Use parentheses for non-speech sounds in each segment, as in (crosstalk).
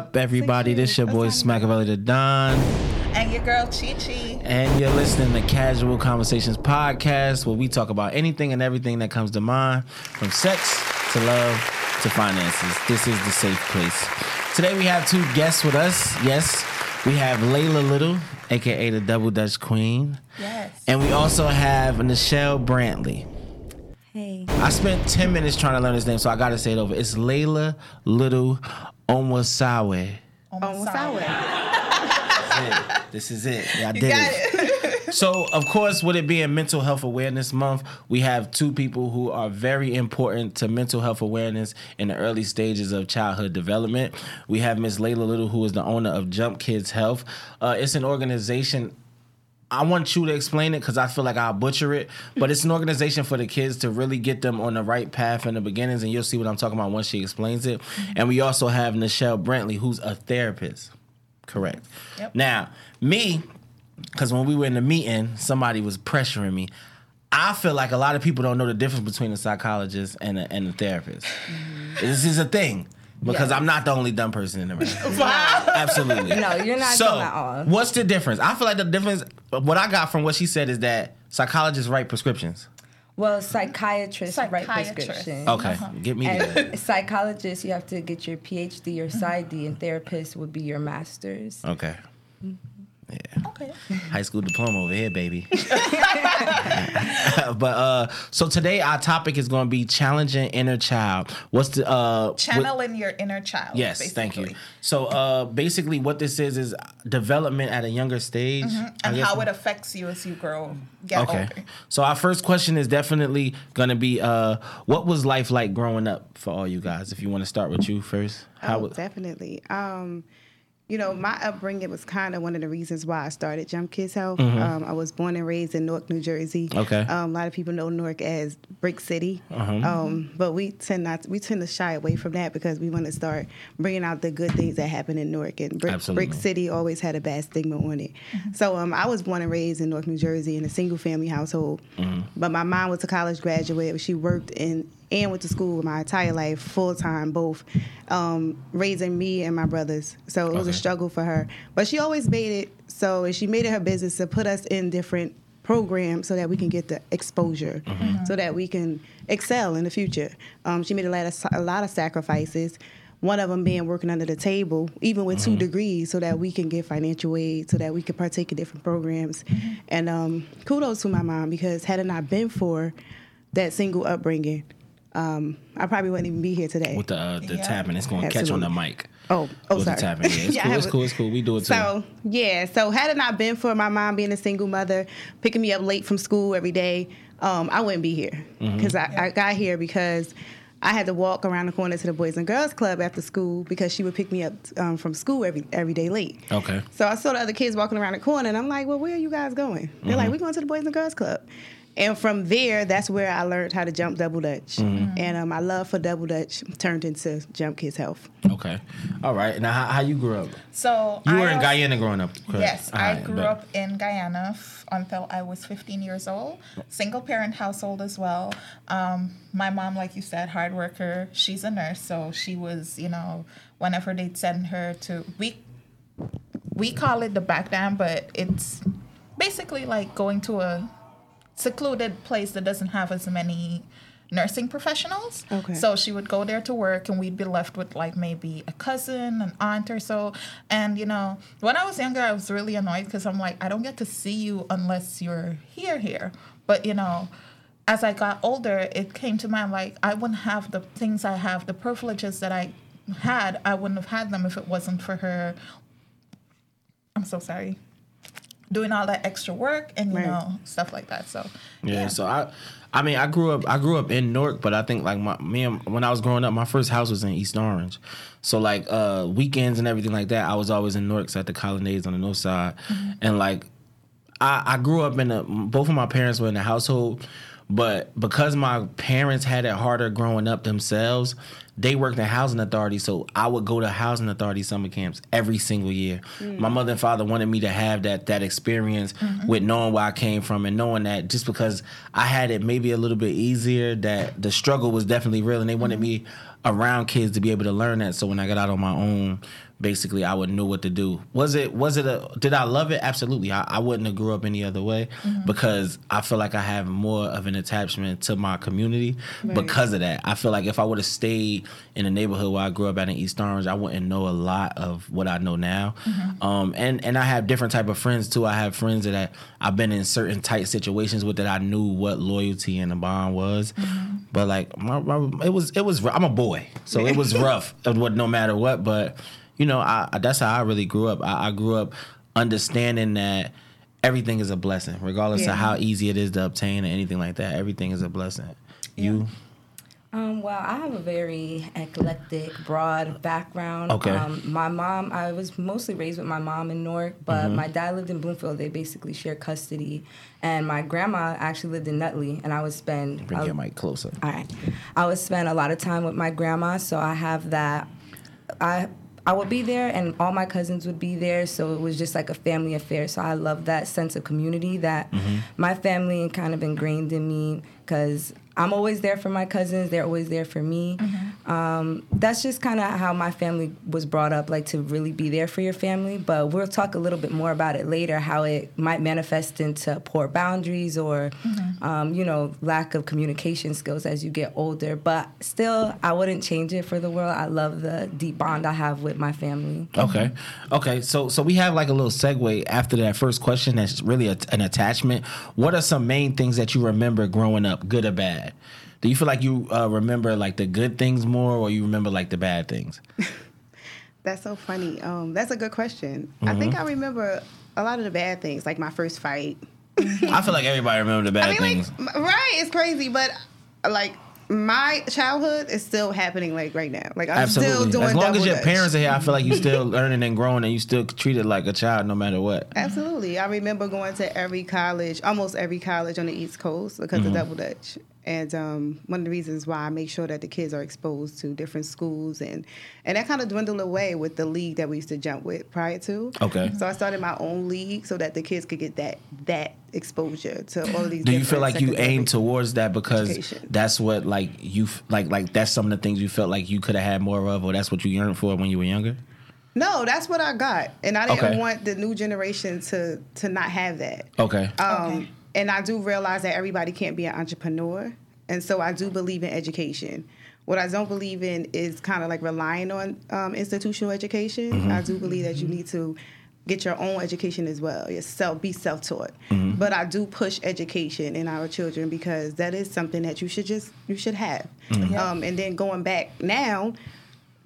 up, everybody? This your boy Smackavelli the Don. And your girl Chi Chi. And you're listening to Casual Conversations Podcast, where we talk about anything and everything that comes to mind, from sex to love to finances. This is the safe place. Today we have two guests with us. Yes, we have Laila Little, aka the Double Dutch Queen. Yes. And we also have Nichelle Brantley. Hey. I spent 10 minutes trying to learn his name, so I gotta say it over. It's Laila Little Onwasawe. Almost sour. This is it. Yeah, I You did got it. it. (laughs) So, of course, with it being Mental Health Awareness Month, we have two people who are very important to mental health awareness in the early stages of childhood development. We have Miss Laila Little, who is the owner of Jump Kids Health. Uh, it's an organization. I want you to explain it because I feel like I'll butcher it, but it's an organization for the kids to really get them on the right path in the beginnings, and you'll see what I'm talking about once she explains it. Mm-hmm. And we also have Nichelle Brantley, who's a therapist. Correct. Yep. Now, me, because when we were in the meeting, somebody was pressuring me. I feel like a lot of people don't know the difference between a psychologist and a, and a therapist. Mm-hmm. This is a thing because Yeah. I'm not the only dumb person in the room. (laughs) Absolutely. No, you're not so, dumb at all. What's the difference? I feel like the difference, what I got from what she said is that psychologists write prescriptions. Well, psychiatrists write prescriptions. Okay, get me there. And psychologists, you have to get your PhD or PsyD, and therapists would be your master's. Okay. Mm-hmm. Yeah. Okay. High school diploma over here, baby. (laughs) but uh so today our topic is going to be challenging inner child. What's the uh what- Channeling your inner child. Yes, basically. thank you. So uh basically what this is is development at a younger stage. Mm-hmm. And how it affects you as you grow, get Okay. older. So our first question is definitely going to be uh what was life like growing up for all you guys? If you want to start with you first. How oh, was definitely. Um, you know, my upbringing was kind of one of the reasons why I started Jump Kids Health. Mm-hmm. Um, I was born and raised in Newark, New Jersey. Okay. Um, a lot of people know Newark as Brick City, Uh-huh. um, but we tend not we tend to shy away from that because we want to start bringing out the good things that happen in Newark. And Brick, Brick City always had a bad stigma on it. So um, I was born and raised in Newark, New Jersey, in a single family household. But my mom was a college graduate. She worked in and went to school my entire life, full time, both, um, raising me and my brothers. So it was a struggle for her. But she always made it so, and she made it her business to put us in different programs so that we can get the exposure, so that we can excel in the future. Um, she made a lot of a lot of sacrifices. One of them being working under the table, even with two degrees, so that we can get financial aid, so that we can partake in different programs. And um, kudos to my mom because had it not been for that single upbringing, um, I probably wouldn't even be here today. with the uh, the Yeah. tapping? It's going to catch on the mic. Oh, oh, with sorry. the tapping. Yeah, it's (laughs) Yeah, cool. It's a- cool. It's cool. We do it too. So yeah, so had it not been for my mom being a single mother, picking me up late from school every day, um, I wouldn't be here Mm-hmm. because I, I got here because I had to walk around the corner to the Boys and Girls Club after school because she would pick me up um, from school every every day late. okay. So I saw the other kids walking around the corner, and I'm like, "Well, where are you guys going?" They're Mm-hmm. like, "We're going to the Boys and Girls Club." And from there, that's where I learned how to jump double dutch, Mm-hmm. and um, my love for double dutch turned into Jump Kids Health. Okay. All right. Now, how, how you grew up? So You I were in also- Guyana growing up, correct? Yes, All I grew bet. up in Guyana f- until I was 15 years old. Single parent household as well. Um, my mom, like you said, hard worker. She's a nurse, so she was, you know, whenever they'd send her to we we call it the back dam, but it's basically like going to a secluded place that doesn't have as many nursing professionals. Okay. So she would go there to work and we'd be left with like maybe a cousin, an aunt or so. And you know, when I was younger I was really annoyed because I'm like, I don't get to see you unless you're here here. But you know, as I got older, it came to mind like I wouldn't have the things I have, the privileges that I had, I wouldn't have had them if it wasn't for her I'm so sorry. Doing all that extra work and you Right. know stuff like that. So Yeah, so I, I mean, I grew up, I grew up in Newark, but I think like my me and when I was growing up, my first house was in East Orange, so like uh weekends and everything like that, I was always in Newark, so at the Colonnades on the north side, and like I, I grew up in a both of my parents were in the household, but because my parents had it harder growing up themselves, they worked in housing authority, so I would go to housing authority summer camps every single year. My mm. mother and father wanted me to have that that experience mm-hmm. with knowing where I came from and knowing that just because I had it maybe a little bit easier, that the struggle was definitely real, and they wanted mm-hmm. me around kids to be able to learn that. So when I got out on my own, basically I would know what to do. Was it was it a did I love it? Absolutely. I, I wouldn't have grew up any other way mm-hmm. because I feel like I have more of an attachment to my community because of that. I feel like if I would have stayed in the neighborhood where I grew up at in East Orange, I wouldn't know a lot of what I know now. Mm-hmm. Um, and and I have different type of friends too. I have friends that I, I've been in certain tight situations with that I knew what loyalty and a bond was. Mm-hmm. But like my, my, it was it was I'm a boy, so it was (laughs) rough. No matter what, but you know, I, I- that's how I really grew up. I, I grew up understanding that everything is a blessing, regardless Yeah. of how easy it is to obtain or anything like that. Everything is a blessing. You Um, well, I have a very eclectic, broad background. Okay. Um, my mom, I was mostly raised with my mom in Newark, but Mm-hmm. my dad lived in Bloomfield. They basically share custody. And my grandma actually lived in Nutley, and I would spend. bring a- your mic closer. all right. I would spend a lot of time with my grandma, so I have that. I I would be there, and all my cousins would be there, so it was just like a family affair. So I love that sense of community that mm-hmm. my family kind of ingrained in me because I'm always there for my cousins. They're always there for me. Um, that's just kind of how my family was brought up, like to really be there for your family. But we'll talk a little bit more about it later, how it might manifest into poor boundaries or, um, you know, lack of communication skills as you get older. But still, I wouldn't change it for the world. I love the deep bond I have with my family. Okay. Okay. So so we have like a little segue after that first question. That's really a, an attachment. What are some main things that you remember growing up, good or bad? Do you feel like you uh, remember like the good things more, or you remember like the bad things? (laughs) That's so funny. Um, that's a good question. I think Mm-hmm. I remember a lot of the bad things, like my first fight. (laughs) I feel like everybody remember the bad I mean, things. like, right? It's crazy, but like my childhood is still happening, like right now. Like I'm Absolutely. still doing. as long as your dutch. parents are here, I feel like you're (laughs) still learning and growing, and you still treated like a child no matter what. Absolutely. I remember going to every college, almost every college on the East Coast because Mm-hmm. of Double Dutch. And um, one of the reasons why I make sure that the kids are exposed to different schools and and that kind of dwindled away with the league that we used to jump with prior to. Okay. So I started my own league so that the kids could get that that exposure to all these. Do you feel like you aim towards that because education. that's what like you f- like like that's some of the things you felt like you could have had more of, or that's what you yearned for when you were younger? No, that's what I got, and I didn't Okay. want the new generation to to not have that. Okay. Um, Okay. And I do realize that everybody can't be an entrepreneur. And so I do believe in education. What I don't believe in is kind of like relying on um, institutional education. Mm-hmm. I do believe that you need to get your own education as well. Yourself, be self taught. Mm-hmm. But I do push education in our children because that is something that you should just you should have. Mm-hmm. Um, and then going back now,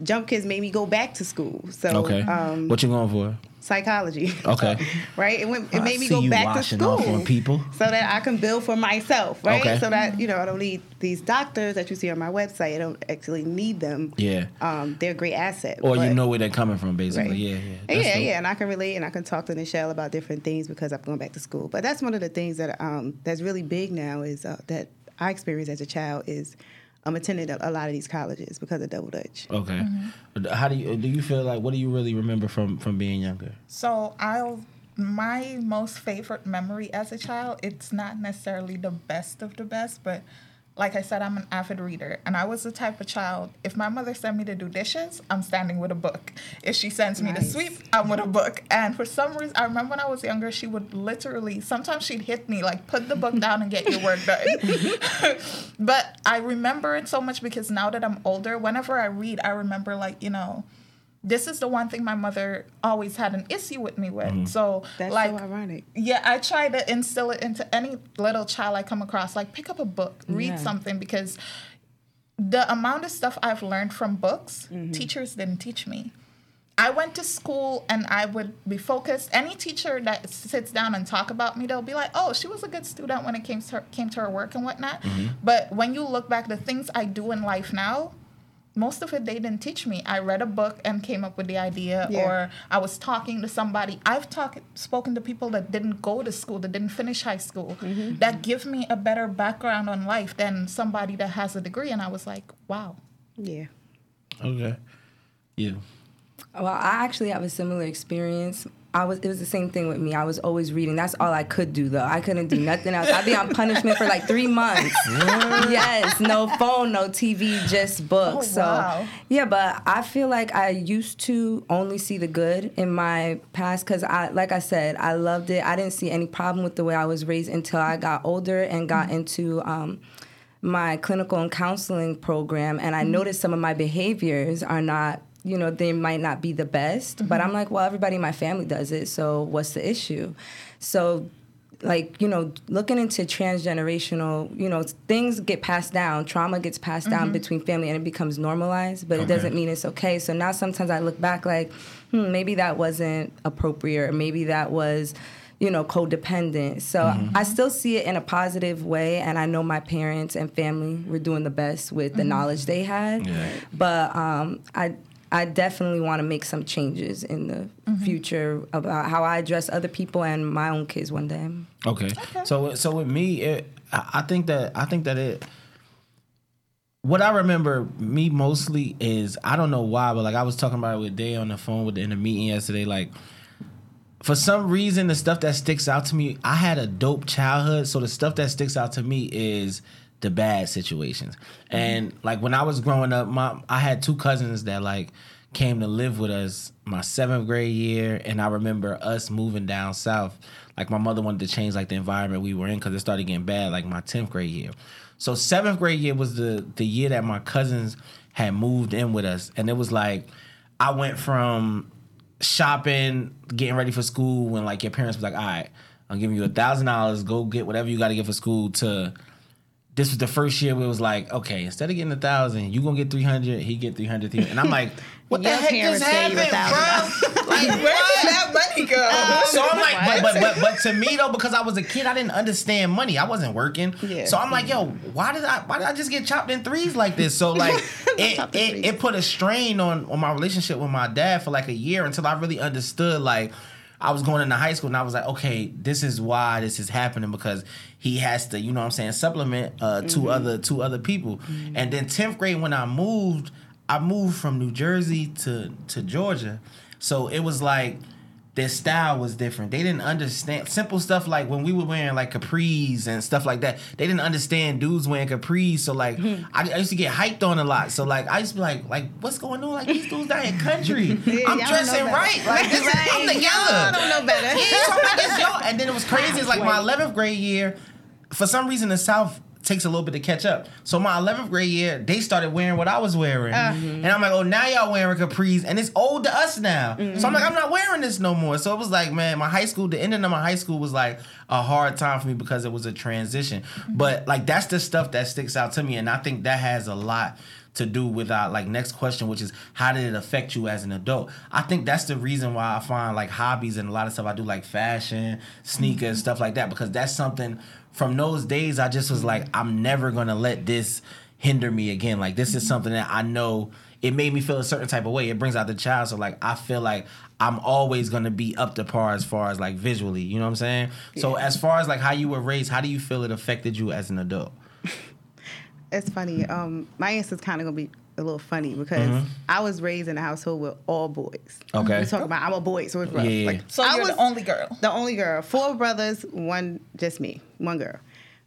Jump Kids made me go back to school. So okay. um, what you going for? Psychology. (laughs) Okay. right? It, went, it I made me go back to school people. so that I can build for myself, right? Okay. So that you know I don't need these doctors that you see on my website. I don't actually need them. Yeah. Um, they're a great asset. Or you know where they're coming from, basically. Right. Yeah, yeah. That's yeah, yeah, and I can relate and I can talk to Nichelle about different things because I'm going back to school. But that's one of the things that um, that's really big now is uh, that I experienced as a child is um, attending a, a lot of these colleges because of Double Dutch. Okay. How do you do? You feel like what do you really remember from from being younger? So I'll my most favorite memory as a child, it's not necessarily the best of the best, but like I said, I'm an avid reader. And I was the type of child, if my mother sent me to do dishes, I'm standing with a book. If she sends me to sweep, I'm with a book. And for some reason, I remember when I was younger, she would literally, sometimes she'd hit me, like, put the book down and get your work done. (laughs) but I remember it so much because now that I'm older, whenever I read, I remember, like, you know, this is the one thing my mother always had an issue with me with. So, That's like, so ironic. yeah, I try to instill it into any little child I come across. Like, pick up a book, read Yeah. something, because the amount of stuff I've learned from books, Mm-hmm. teachers didn't teach me. I went to school and I would be focused. Any teacher that sits down and talk about me, they'll be like, "Oh, she was a good student when it came to her, came to her work and whatnot." Mm-hmm. But when you look back, the things I do in life now, most of it they didn't teach me. I read a book and came up with the idea, Yeah. or I was talking to somebody. I've talked, spoken to people that didn't go to school, that didn't finish high school, Mm-hmm. that give me a better background on life than somebody that has a degree. And I was like, wow. Yeah. Okay. You. Well, I actually have a similar experience. I was. It was the same thing with me. I was always reading. That's all I could do, though. I couldn't do nothing else. I'd be on punishment for like three months. yes, no phone, no TV, just books. Oh, wow. So yeah, but I feel like I used to only see the good in my past because I, like I said, I loved it. I didn't see any problem with the way I was raised until I got older and got into. Um, my clinical and counseling program and I noticed some of my behaviors are not you know they might not be the best but I'm like well everybody in my family does it so what's the issue? So like you know looking into transgenerational you know things get passed down trauma gets passed down between family and it becomes normalized but it doesn't mean it's okay. So now sometimes i look back like hmm, maybe that wasn't appropriate or maybe that was you know codependent. So i still see it in a positive way and i know my parents and family were doing the best with the knowledge they had. Yeah. but um, I I definitely want to make some changes in the mm-hmm. future about how I address other people and my own kids one day. Okay. So so with me, it, I I think that I think that it. What I remember me mostly is I don't know why, but like I was talking about it with Day on the phone with in the meeting yesterday. Like for some reason, the stuff that sticks out to me, I had a dope childhood. So the stuff that sticks out to me is the bad situations. Mm-hmm. And like when I was growing up, my I had two cousins that like came to live with us my seventh grade year, and I remember us moving down south. Like my mother wanted to change like the environment we were in because it started getting bad. Like my tenth grade year. So seventh grade year was the the year that my cousins had moved in with us, and it was like I went from shopping, getting ready for school when like your parents was like, all right, I'm giving you a thousand dollars, go get whatever you got to get for school. To this was the first year where it was like, okay, instead of getting a thousand, you gonna get three hundred, he get three hundred, and I'm like, (laughs) what the heck just happened, bro? (laughs) Like, Where did that money go? (laughs) So I'm like, but, but but but to me though, because I was a kid, I didn't understand money. I wasn't working. Yeah. So I'm like, yo, why did I why did I just get chopped in threes like this? So like it, it, it put a strain on on my relationship with my dad for like a year until I really understood like I was going into high school and I was like, okay, this is why this is happening because he has to, you know what I'm saying, supplement uh two Mm-hmm. other two other people. And then 10th grade when I moved, I moved from New Jersey to to Georgia. So it was like their style was different. They didn't understand simple stuff like when we were wearing like capris and stuff like that. They didn't understand dudes wearing capris. So like Hmm. I, I used to get hyped on a lot. So like I used to be like like what's going on? Like these dudes down here country. (laughs) I'm don't know dressing right. Like this is, I'm Right. together. Y'all don't know better. Yeah, so like, it's yo. And then it was crazy. It's like my 11th grade year. For some reason, the South takes a little bit to catch up. So my 11th grade year, they started wearing what I was wearing, uh. mm-hmm. and I'm like, oh, now y'all wearing capris, and it's old to us now. So I'm like, mm-hmm. I'm not wearing this no more. So it was like, man, my high school, the ending of my high school was like a hard time for me because it was a transition. Mm-hmm. But like that's the stuff that sticks out to me, and I think that has a lot to do with our like next question, which is how did it affect you as an adult? I think that's the reason why I find like hobbies and a lot of stuff I do like fashion, sneakers, stuff like that, because that's something from those days I just was like, I'm never gonna let this hinder me again. Like this is something that I know it made me feel a certain type of way. It brings out the child. So like I feel like I'm always gonna be up to par as far as like visually. You know what I'm saying? So as far as like how you were raised, how do you feel it affected you as an adult? (laughs) It's funny. Um, my answer's kind of gonna be a little funny because I was raised in a household with all boys. Mm-hmm. Okay. We talk about I'm a boy, so it's rough. Yeah. Like, So I you're was the only girl. the only girl. Four brothers, one just me, one girl.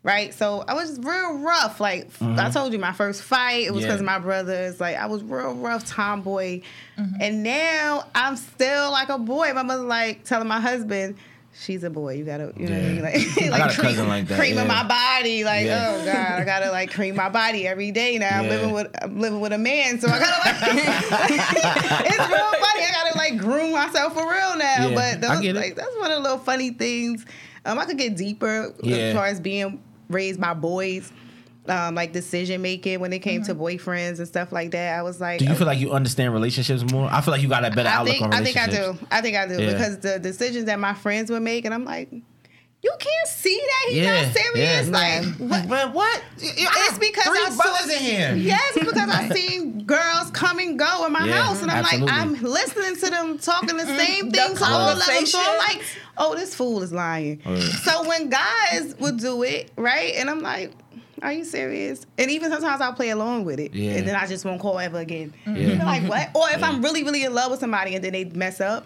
Right, so I was real rough. Like I told you, my first fight it was Yeah. because of my brothers. Like I was real rough tomboy, and now I'm still like a boy. My mother like telling my husband, "She's a boy. You gotta, you know, what I mean? (laughs) Like, I got a cousin like that, creaming yeah. my body. Like Yeah. oh god, I gotta like cream my body every day now. I'm living with I'm living with a man, so I gotta like. (laughs) it's real funny. I gotta like groom myself for real now. But those, like that's one of the little funny things. Um, I could get deeper as far as being raised by boys. Um, like decision making when it came to Mm-hmm. boyfriends and stuff like that. I was like, Do you oh, feel like you understand relationships more? I feel like you got a better I outlook think on I think. I do. I think I do Yeah. because the decisions that my friends would make, and I'm like, you can't see that he's Yeah, not serious. yeah. Like, (laughs) what? Man, what? It's because three I saw- brothers in here. Yes, because I've (laughs) seen girls come and go in my Yeah, house, and I'm absolutely. like, I'm listening to them talking the same The things to all of them. So I'm like, oh, this fool is lying. Yeah. So when guys would do it, right, and I'm like, are you serious? And even sometimes I'll play along with it, Yeah. and then I just won't call ever again. Mm-hmm. Yeah. like what? Or if Yeah. I'm really, really in love with somebody and then they mess up.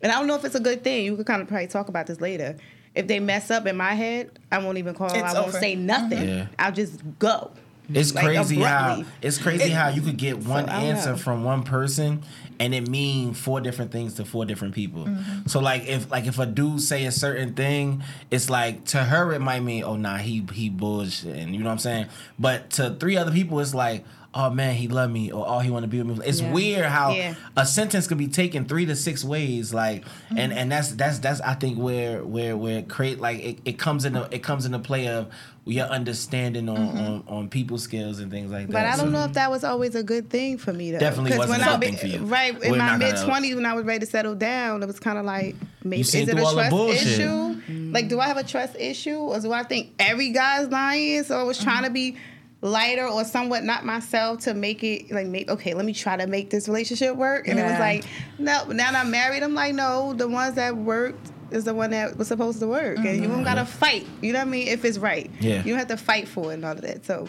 and I don't know if it's a good thing. You could kind of probably talk about this later. If they mess up in my head, I won't even call. It's I won't over. say nothing. Mm-hmm. Yeah. I'll just go. It's Like, crazy how it's crazy how you could get one don't answer know. from one person and it mean four different things to four different people. Mm-hmm. So like if like if a dude say a certain thing, it's like to her it might mean oh nah he he bullshit and you know what I'm saying. But to three other people it's like oh man he love me or oh he want to be with me. It's Yeah. weird how Yeah. a sentence could be taken three to six ways like and Mm-hmm. and that's that's that's I think where where where it create like it, it comes into it comes into play of your understanding on, on on people skills and things like that. Mm-hmm. But I don't know if that was always a good thing for me though. Definitely 'Cause wasn't when a I good thing for you. Right in We're my mid twenties, when I was ready to settle down, it was kind of like maybe is it a all the trust bullshit. issue? Like, do I have a trust issue, or do I think every guy's lying? So I was trying to be lighter or somewhat not myself to make it like make okay let me try to make this relationship work and it was like no now that i'm married i'm like no the ones that worked is the one that was supposed to work and you don't gotta fight. You know what i mean? If it's right. Yeah. you don't have to fight for it and all of that. So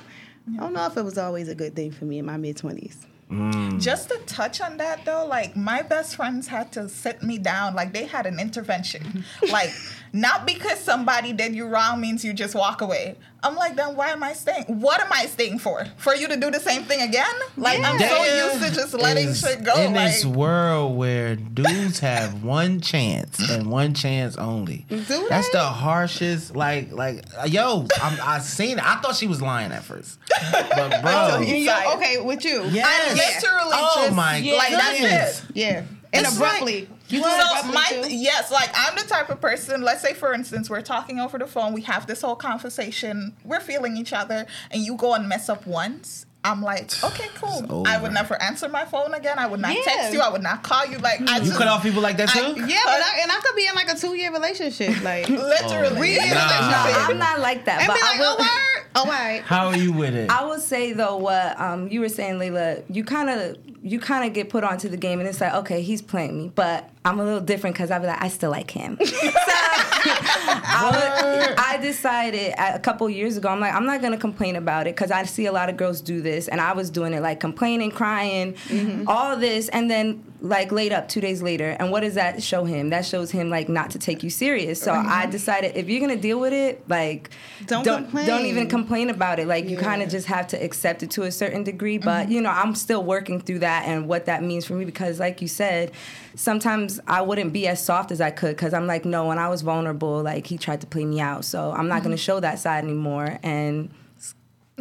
i don't know if it was always a good thing for me in my mid-20s mm. Just to touch on that though, like my best friends had to sit me down. Like they had an intervention. (laughs) like not because somebody did you wrong means you just walk away. I'm like, then why am I staying? What am I staying for? For you to do the same thing again? Like I'm so used to just letting is- shit go. In like this world where dudes have (laughs) one chance and one chance only. Do That's they? the harshest. Like, like, yo, I'm, I seen it. I thought she was lying at first, but (laughs) bro, You- you- okay with you yes. I literally oh just- my yeah, like, that's goodness. it. yeah and It's abruptly like- you so do it abruptly my too? yes, like I'm the type of person. Let's say, for instance, we're talking over the phone. We have this whole conversation. We're feeling each other, and you go and mess up once. I'm like, (sighs) okay, cool. I would never answer my phone again. I would not Yeah. text you. I would not call you. Like I You just cut off people like that too. I- yeah but I, and i could be in like a two-year relationship like (laughs) literally. Oh, yeah, nah. No, I'm not like that. and but be I like will, oh word oh all right How are you with it? I will say though what um, you were saying, Laila. You kind of you kind of get put onto the game, and it's like, okay, he's playing me, but I'm a little different because I be like, I still like him. (laughs) so (laughs) I, I decided a couple years ago, I'm like, I'm not gonna complain about it because I see a lot of girls do this, and I was doing it like complaining, crying, mm-hmm. all this, and then like laid up two days later. And what does that show him? That shows him like not to take you serious. So I mm-hmm. decided if you're gonna deal with it, like Don't don't, complain. don't even complain about it. Like you kind of just have to accept it to a certain degree. But mm-hmm. you know, I'm still working through that and what that means for me because, like you said, sometimes I wouldn't be as soft as I could because I'm like, no, when I was vulnerable, like he tried to play me out, so I'm not going to mm-hmm. show that side anymore. And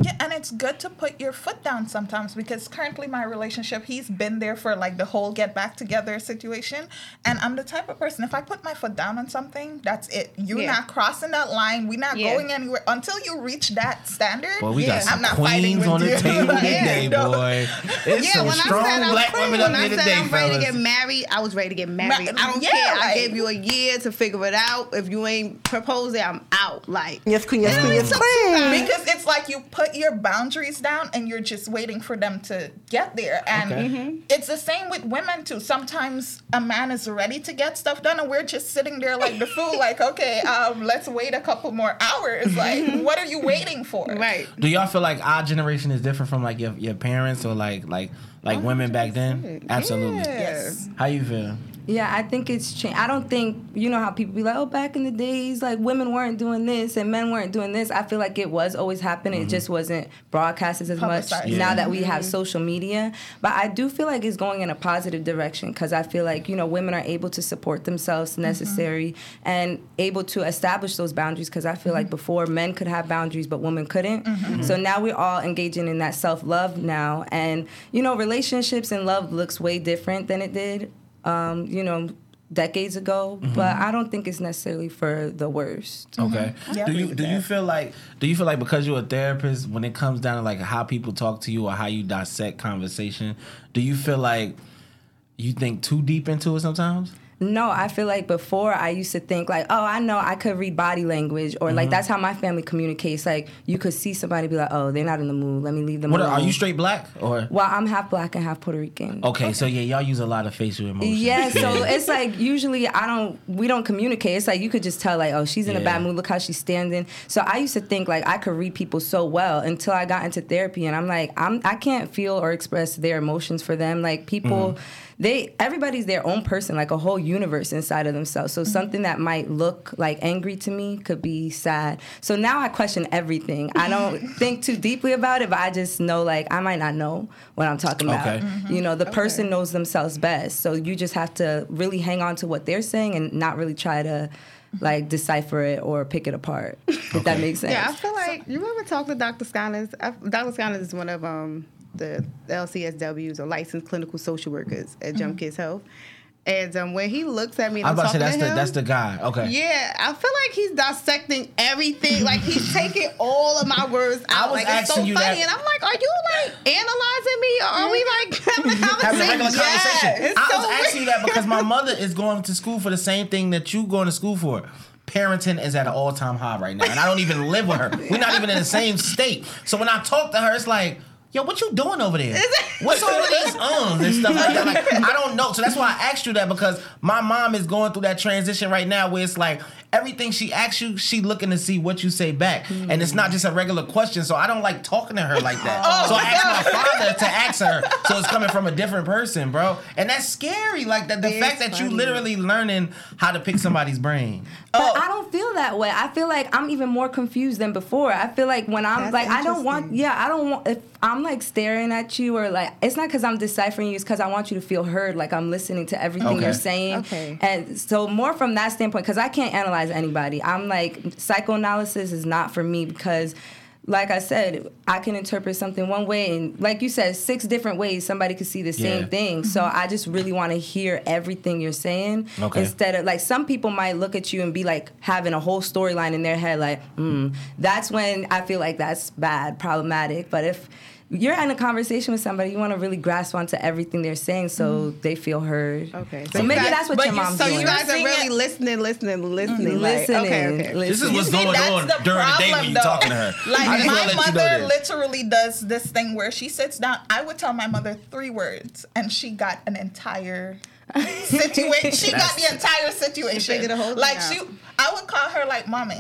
Yeah, and it's good to put your foot down sometimes because currently my relationship, he's been there for like the whole get back together situation. And I'm the type of person, if I put my foot down on something, that's it. You're Yeah. not crossing that line. We're not Yeah. going anywhere until you reach that standard. Boy, we Yeah. got some I'm not fighting queens with on the you. table (laughs) today, boy. It's Yeah, some when strong said I'm black women up today. when I here said I'm ready to get married, I was ready to get married. I don't yeah, care. I gave you a year to figure it out. If you ain't proposing, I'm out. Like Yes, queen, yes, queen, yes, queen. because it's like you put your boundaries down and you're just waiting for them to get there and Okay. Mm-hmm. it's the same with women too sometimes a man is ready to get stuff done and we're just sitting there like the fool (laughs) like okay um, let's wait a couple more hours like (laughs) what are you waiting for right. Do y'all feel like our generation is different from like your, your parents or like like like women back then? Absolutely. yes How you feel? Yeah, I think it's changed. I don't think you know how people be like, oh, back in the days, like women weren't doing this and men weren't doing this. I feel like it was always happening. It mm-hmm. just wasn't broadcasted as much. Yeah. Now that we have social media, but I do feel like it's going in a positive direction because I feel like you know women are able to support themselves mm-hmm. necessary and able to establish those boundaries. Because I feel like mm-hmm. before men could have boundaries, but women couldn't. So now we're all engaging in that self love now, and you know relationships and love looks way different than it did um, you know, decades ago. But I don't think it's necessarily for the worst. Okay. Yeah, do you with do you feel like do you feel like because you're a therapist, when it comes down to like how people talk to you or how you dissect conversation, do you feel like you think too deep into it sometimes? No, I feel like before I used to think like, oh, I know I could read body language, or like that's how my family communicates. Like you could see somebody be like, oh, they're not in the mood. Let me leave them What alone. are you straight black or? Well, I'm half black and half Puerto Rican. Okay, so yeah, y'all use a lot of facial emotions. Yeah, (laughs) so it's like usually I don't we don't communicate. It's like you could just tell like, oh, she's in a bad mood, look how she's standing. So I used to think like I could read people so well until I got into therapy and I'm like, I'm I can't feel or express their emotions for them. Like people Mm-hmm. They everybody's their own person, like a whole universe inside of themselves. So mm-hmm. something that might look like angry to me could be sad. So now I question everything. I don't (laughs) think too deeply about it, but I just know like I might not know what I'm talking about. Okay. Mm-hmm. You know, the person knows themselves best. So you just have to really hang on to what they're saying and not really try to mm-hmm. like decipher it or pick it apart. (laughs) If that makes sense. Yeah, I feel like you ever talk to Dr. Scollins? Dr. Scollins is one of um, the LCSWs or licensed clinical social workers at Jump Kids Health. And um, when he looks at me, I'm about to say that's to the that's the guy. Okay. Yeah, I feel like he's dissecting everything. Like he's (laughs) taking all of my words out. I was like it's so asking you funny, that- and I'm like, are you like analyzing me, or are we like having a conversation? (laughs) Having a regular conversation. Yeah, I so was asking you that because my mother is going to school for the same thing that you going to school for. Parenting is at an all time high right now, and I don't even live with her. We're not even in the same state. So when I talk to her, it's like, yo, what you doing over there? What's all of these (laughs) ums and stuff like that? Like, I don't know. So that's why I asked you that because my mom is going through that transition right now where it's like everything she asks you, she looking to see what you say back. And it's not just a regular question. So I don't like talking to her like that. (laughs) so I asked my father to ask her. So it's coming from a different person, bro. And that's scary. Like the, the It's fact that you literally learning how to pick somebody's brain. But I don't feel that way. I feel like I'm even more confused than before. I feel like when I'm That's like, I don't want, yeah, I don't want, if I'm like staring at you or like, it's not because I'm deciphering you, it's because I want you to feel heard. Like I'm listening to everything Okay. you're saying. Okay. And so, more from that standpoint, because I can't analyze anybody. I'm like, psychoanalysis is not for me because. Like I said, I can interpret something one way, and like you said, six different ways somebody could see the same Yeah. thing. So I just really want to hear everything you're saying Okay. instead of like some people might look at you and be like having a whole storyline in their head like mm, that's when i feel like that's bad problematic but if you're in a conversation with somebody you want to really grasp onto everything they're saying so mm-hmm. they feel heard Okay. so maybe guys- that's what but your you- mom's so doing You you guys are really it- listening, listening, mm-hmm. listening. like, listening okay, okay. listening. This is what's See, going that's on the during the day when problem, you though. talking to her. Like my wanna you know mother literally does this thing where she sits down. I would tell my mother three words, and she got an entire (laughs) situation. she got the entire situation. figured the whole thing like she, I would call her like, "Mommy,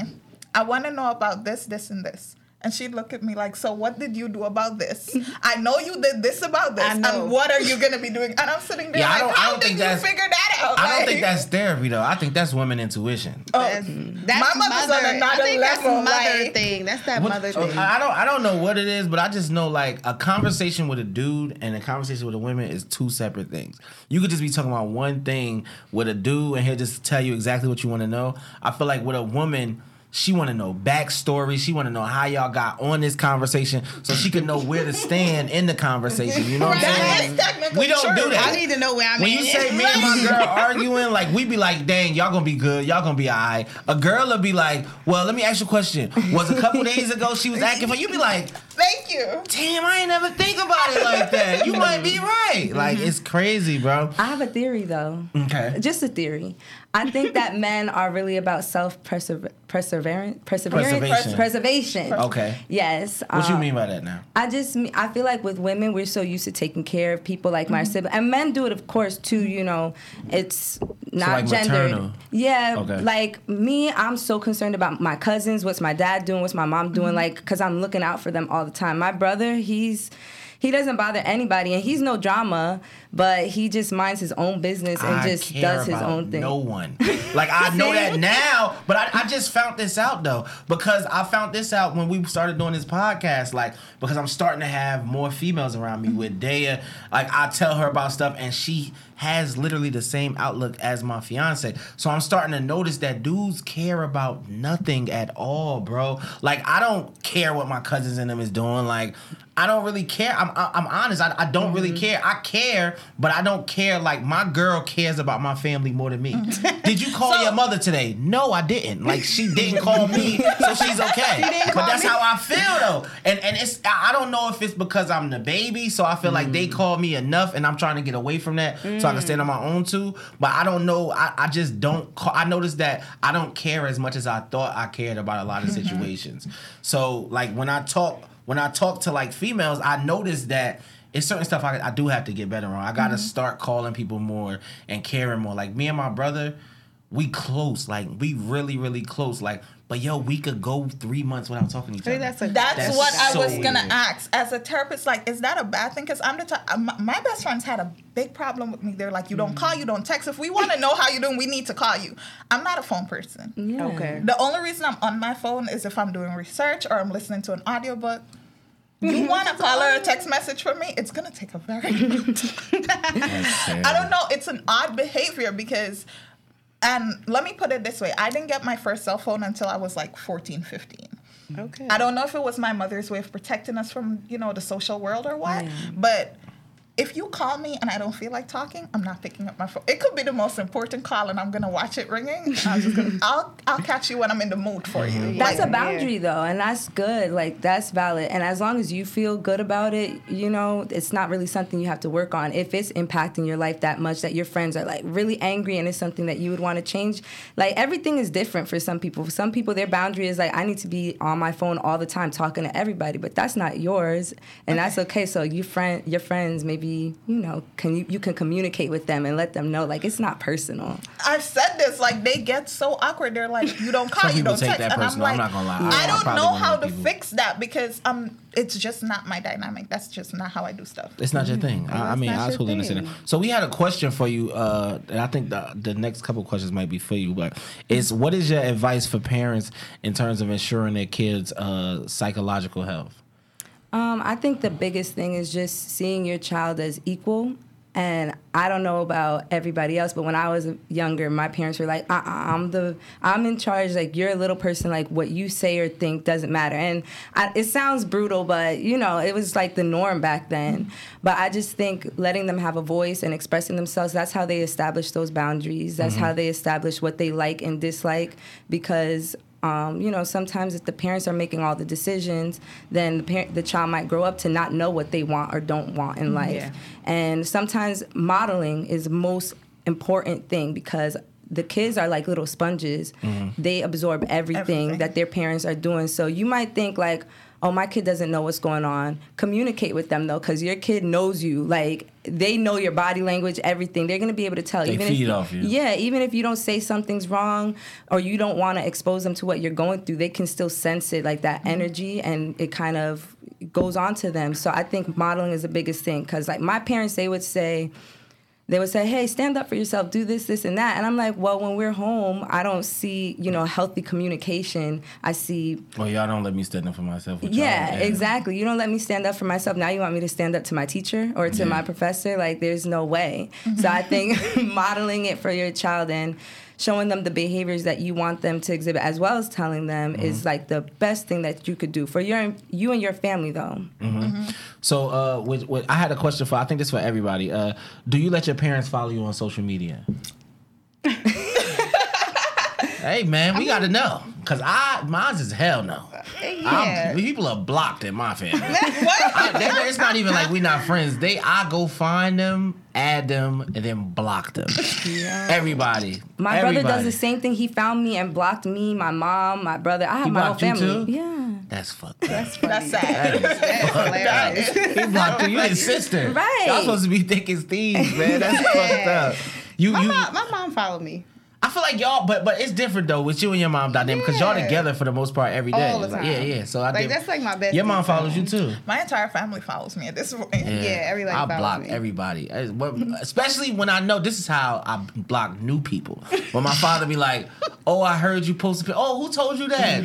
I want to know about this, this, and this." And she'd look at me like, "So what did you do about this? I know you did this about this, and what are you gonna be doing?" And I'm sitting there Yeah, I like, don't- I "How don't did think you that's- figure that out?" I don't think that's therapy though. I think that's women intuition. Oh, That's, my mother's mother. on another I think that's mother like- thing. That's that What- mother oh, thing. I don't I don't know what it is, but I just know like a conversation with a dude and a conversation with a woman is two separate things. You could just be talking about one thing with a dude and he'll just tell you exactly what you want to know. I feel like with a woman, she want to know backstory. She want to know how y'all got on this conversation, so she could know where to stand in the conversation. You know what I'm saying? We don't true. do that. I need to know where I'm When you say me and my girl arguing, like we be like, dang, y'all gonna be good, y'all gonna be alright. A girl will be like, well, let me ask you a question. Was a couple days ago she was (laughs) acting for you? Be like, Thank you. damn, I ain't never think about it like that. You (laughs) might be right. Like it's mm-hmm. crazy, bro. i have a theory though Okay. just a theory i think that (laughs) men are really about self perseverance perseverance Preservation. preservation Okay. yes What you um, mean by that now? I just I feel like with women we're so used to taking care of people like my mm-hmm. sibling and men do it of course too you know it's not like gendered maternal. yeah Okay. like me I'm so concerned about my cousins what's my dad doing what's my mom doing mm-hmm. like because I'm looking out for them all the time my brother he's he doesn't bother anybody and he's no drama but he just minds his own business and I just does his own thing No one. Like I know that (laughs) now, but I, I just found this out though because I found this out when we started doing this podcast. Like because I'm starting to have more females around me with Daya. Like I tell her about stuff and she has literally the same outlook as my fiance. So I'm starting to notice that dudes care about nothing at all, bro. Like I don't care what my cousins and them is doing. Like I don't really care. I'm I- I'm honest. I, I don't really care. I care, but I don't care. Like my girl cares about my family more than me. Did you call (laughs) So- your mother today? No, I didn't. Like she didn't (laughs) call me, so she's okay. but that's how I feel though. And and it's I don't know if it's because I'm the baby, so I feel like they call me enough, and I'm trying to get away from that so I can stand on my own too. But I don't know. I, I just don't. Call, I noticed that I don't care as much as I thought I cared about a lot of situations. So like when I talk when I talk to like females, I notice that it's certain stuff I, I do have to get better on. I got to mm-hmm. start calling people more and caring more. Like me and my brother, we close. Like we really, really close. Like but yo, we could go three months without talking to each other. that's a That's, That's what I was gonna weird. ask. As a therapist, like, is that a bad thing? Because I'm the type. Uh, my, my best friends had a big problem with me. They're like, you don't mm-hmm. call, you don't text. If we want to know how you're doing, we need to call you. I'm not a phone person. Yeah. okay. The only reason I'm on my phone is if I'm doing research or I'm listening to an audiobook. You mm-hmm. want to call or a text message from me? It's gonna take a very. (laughs) I don't know. It's an odd behavior because, and let me put it this way: I didn't get my first cell phone until I was like 14, 15. Okay. I don't know if it was my mother's way of protecting us from, you know, the social world or what, Yeah. but if you call me and I don't feel like talking, I'm not picking up my phone. It could be the most important call, and I'm gonna watch it ringing. I'm just gonna, I'll, I'll catch you when I'm in the mood for you. Mm-hmm. That's Like, a boundary though, and that's good. Like that's valid. And as long as you feel good about it, you know, it's not really something you have to work on. If it's impacting your life that much that your friends are like really angry and it's something that you would want to change, like everything is different for some people. For some people their boundary is like I need to be on my phone all the time talking to everybody, but that's not yours. And that's okay. So you friend your friends maybe, you know, can you you can communicate with them and let them know like it's not personal. I've said this, like they get so awkward. They're like, you don't call, (laughs) Some you don't take text, that and I'm personal. I'm like, not gonna lie. I I- I don't know how to people. fix that because um, it's just not my dynamic. That's just not how I do stuff. It's not your thing. I, I mean, I your totally understand thing. that. So we had a question for you, uh, and I think the the next couple questions might be for you. But it's what is your advice for parents in terms of ensuring their kids' uh, psychological health? Um, I think the biggest thing is just seeing your child as equal. And I don't know about everybody else, but when I was younger, my parents were like, uh-uh, I'm the, I'm in charge. Like you're a little person. Like what you say or think doesn't matter. And I, it sounds brutal, but you know, it was like the norm back then. But I just think letting them have a voice and expressing themselves, that's how they establish those boundaries. That's how they establish what they like and dislike. Because um, you know, sometimes if the parents are making all the decisions, then the parent, the child might grow up to not know what they want or don't want in life. Yeah. And sometimes modeling is the most important thing because the kids are like little sponges. They absorb everything, Everything. that their parents are doing. So you might think like, oh, my kid doesn't know what's going on. Communicate with them though, because your kid knows you. Like they know your body language, everything. They're gonna be able to tell. They even feed if, off you. Yeah, even if you don't say something's wrong or you don't want to expose them to what you're going through, they can still sense it, like that mm-hmm. energy, and it kind of goes on to them. So I think modeling is the biggest thing because, like, my parents, they would say, they would say, "Hey, stand up for yourself. Do this, this, and that." And I'm like, "Well, when we're home, I don't see, you know, healthy communication. I see Well, y'all don't let me stand up for myself. y'all. yeah, exactly. You don't let me stand up for myself. Now you want me to stand up to my teacher or to Yeah. my professor? Like, there's no way. So I think (laughs) modeling it for your child and showing them the behaviors that you want them to exhibit, as well as telling them, is like the best thing that you could do for your you and your family, though. So, uh, with, with, I had a question for. I think this for everybody. Uh, do you let your parents follow you on social media? (laughs) hey man, we got to know because I mine's is hell no. Yeah. I'm, people are blocked in my family. (laughs) I, they- it's not even like we not friends. They I go find them, add them, and then block them. Everybody. My Everybody. brother does the same thing. He found me and blocked me, my mom, my brother. I have He my whole blocked you family. too? Yeah. That's fucked up. That's funny. That's sad. That is That's hilarious. He blocked you. You his sister. Right. Y'all supposed to be thick as thieves, man. That's (laughs) fucked up. You, My you. mom, my mom followed me. I feel like y'all, but but it's different though with you and your mom dynamic because y'all together for the most part every day. All the Like, yeah, yeah. So I Like did- that's like my best. Your mom follows you too. My entire family follows me at this point. Yeah, (laughs) everybody I block me. everybody, but especially when I know this is how I block new people. When my father be like, "Oh, I heard you post a pic. Oh, who told you that?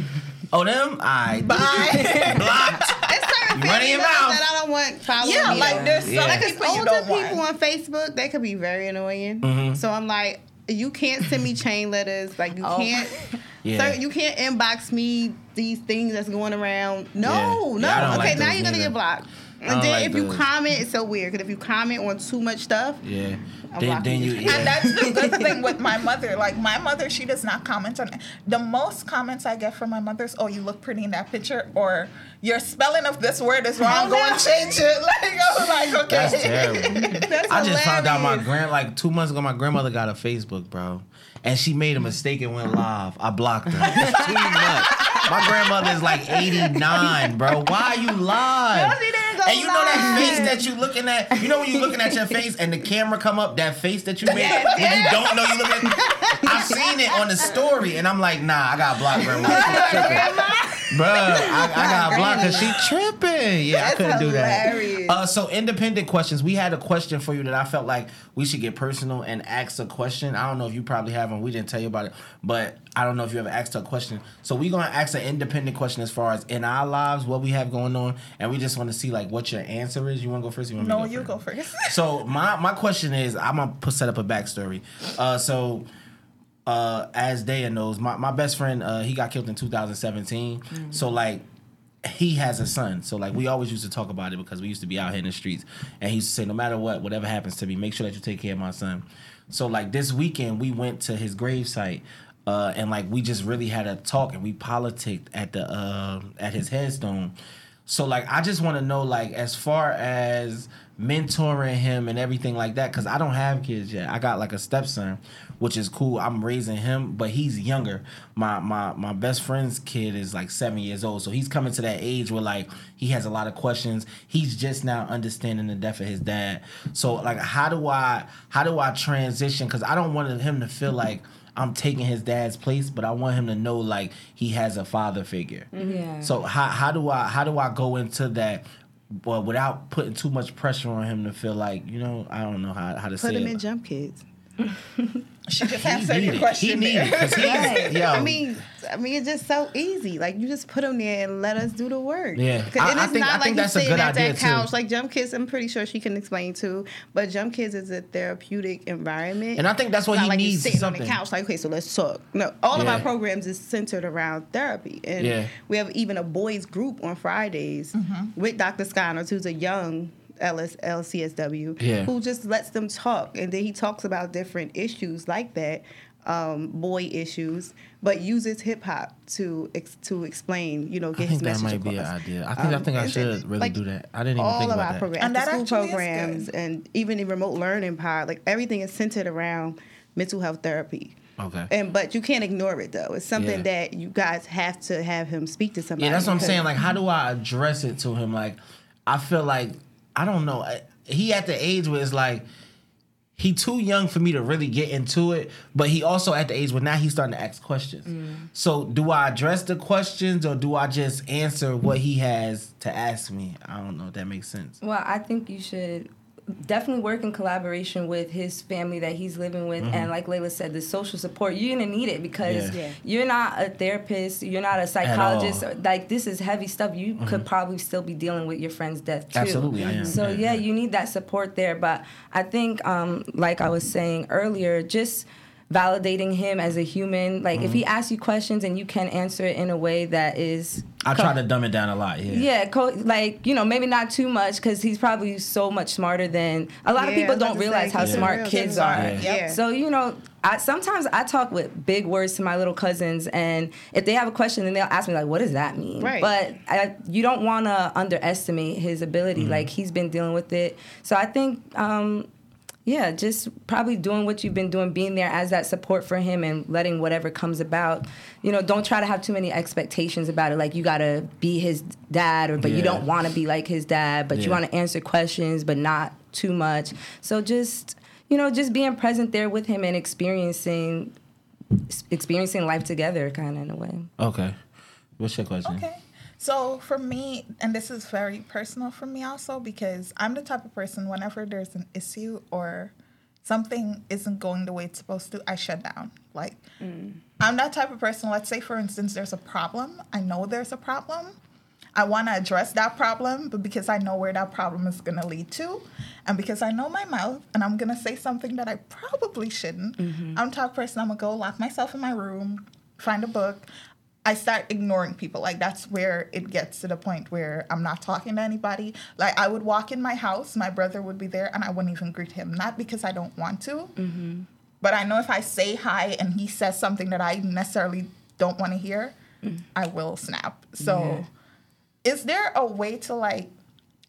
Oh, them. I Bye. (laughs) blocked. It's certain You running your mouth. that I don't want following Yeah, me. like there's some Yeah. People older people on Facebook, they could be very annoying. Mm-hmm. So I'm like, you can't send me chain letters. Like you Oh. can't, (laughs) Yeah. you can't inbox me these things that's going around. No, Yeah. no. Yeah, okay, like now you're gonna neither. get blocked. I don't And then like if you comment, it's so weird. Because if you comment on too much stuff, Yeah. I'm Then, then you. you. (laughs) Yeah. And that's the good thing with my mother. Like my mother, she does not comment on the most comments I get from my mother is, "Oh, you look pretty in that picture," or "Your spelling of this word is wrong. Oh, Go no. and change it." (laughs) Like I was like, okay. That's terrible. (laughs) that's I just found out my grand like two months ago. My grandmother got a Facebook, bro, and she made a mistake and went live. I blocked her. It's too much. My grandmother is like eighty nine, bro. Why are you live? No, she didn't go and you know that face that you looking at. You know when you looking at your face and the camera come up, that face that you made when you don't know you looking. at I've seen it on the story, and I'm like, nah, I got blocked, (laughs) grandma. Bruh, (laughs) I, I got blocked because she tripping. Yeah, I couldn't do that. Uh, so independent questions. We had a question for you that I felt like we should get personal and ask a question. I don't know if you probably haven't. We didn't tell you about it, but I don't know if you ever asked a question. So we're gonna ask an independent question as far as in our lives, what we have going on, and we just want to see like what your answer is. You want to go first? You want No, to you first? go first. So my my question is, I'm gonna put, set up a backstory. Uh, so uh, as Daya knows, my, my best friend uh, he got killed in 2017. So like he has a son. So like we always used to talk about it because we used to be out here in the streets, and he used to say, no matter what, whatever happens to me, make sure that you take care of my son. So like this weekend, we went to his gravesite. Uh, and like we just really had a talk and we politicked at the uh, at his headstone. So like I just want to know like as far as mentoring him and everything like that cuz I don't have kids yet. I got like a stepson which is cool. I'm raising him, but he's younger. My my my best friend's kid is like 7 years old. So he's coming to that age where like he has a lot of questions. He's just now understanding the death of his dad. So like how do I how do I transition cuz I don't want him to feel like I'm taking his dad's place, but I want him to know like he has a father figure. Mm-hmm. Yeah. So how how do I how do I go into that, but without putting too much pressure on him to feel like you know I don't know how how to Put say him it. in jump kids. (laughs) She just answered need your question. He need there. it because he's Right. yo. I mean, I mean, it's just so easy. Like you just put them there and let us do the work. Yeah, I- and I it's think- not I like you that's a sitting good at idea, that too. couch. Like Jump Kids, I'm pretty sure she can explain too. But Jump Kids is a therapeutic environment. And I think that's what It's not he like you needs sitting something. on the couch. Like, okay, so let's talk. No, all of our programs is centered around therapy, and Yeah. we have even a boys group on Fridays mm-hmm. with Dr. Sconnors, who's a young. LS, LCSW, Yeah. who just lets them talk, and then he talks about different issues like that, um, boy issues, but uses hip hop to ex- to explain, you know, I get his think that message might be an across. idea. I think I Um, think I should and, really like, do that. I didn't even all think of about our that. programs, And after that school actually is programs, and even the remote learning part, like everything is centered around mental health therapy. Okay. And but you can't ignore it though. It's something Yeah. that you guys have to have him speak to somebody. Yeah, that's what I'm saying. Like, how do I address it to him? Like, I feel like I don't know. I- He at the age where it's like he too young for me to really get into it, but he also at the age where now he's starting to ask questions. Mm. So, do I address the questions or do I just answer what he has to ask me? I don't know if that makes sense. Well, I think you should definitely work in collaboration with his family that he's living with and like Laila said the social support you're gonna need it because Mm-hmm. Yeah. Yeah. you're not a therapist you're not a psychologist like this is heavy stuff you could probably still be dealing with your friend's death too Mm-hmm. Absolutely, I am. so Yeah, yeah, yeah. you need that support there but i think um, like i was saying earlier just validating him as a human like if Mm-hmm. he asks you questions and you can answer it in a way that is I try to dumb it down a lot. Yeah. yeah, co- like you know, maybe not too much because he's probably so much smarter than a lot of people don't realize say, how yeah. smart Real kids kids are. are, Yeah. yeah. So you know, I sometimes I talk with big words to my little cousins, and if they have a question, then they'll ask me like, "What does that mean?" Right. But I, you don't want to underestimate his ability. Mm-hmm. Like he's been dealing with it. So I think. Um, yeah, just probably doing what you've been doing, being there as that support for him and letting whatever comes about. You know, don't try to have too many expectations about it. Like you gotta be his dad, or but you don't want to be like his dad, but you want to answer questions, but not too much. So just you know, just being present there with him and experiencing experiencing life together, kind of in a way. Okay. What's your question? Okay. So for me, and this is very personal for me also because I'm the type of person whenever there's an issue or something isn't going the way it's supposed to, I shut down. Like mm. I'm that type of person. Let's say for instance there's a problem. I know there's a problem. I want to address that problem, but because I know where that problem is going to lead to, and because I know my mouth, and I'm going to say something that I probably shouldn't, mm-hmm. I'm the type of person I'm going to go lock myself in my room, find a book. I start ignoring people. Like that's where it gets to the point where I'm not talking to anybody. Like I would walk in my house, my brother would be there, and I wouldn't even greet him. Not because I don't want to, mm-hmm. but I know if I say hi and he says something that I necessarily don't want to hear, mm. I will snap. So, is there a way to like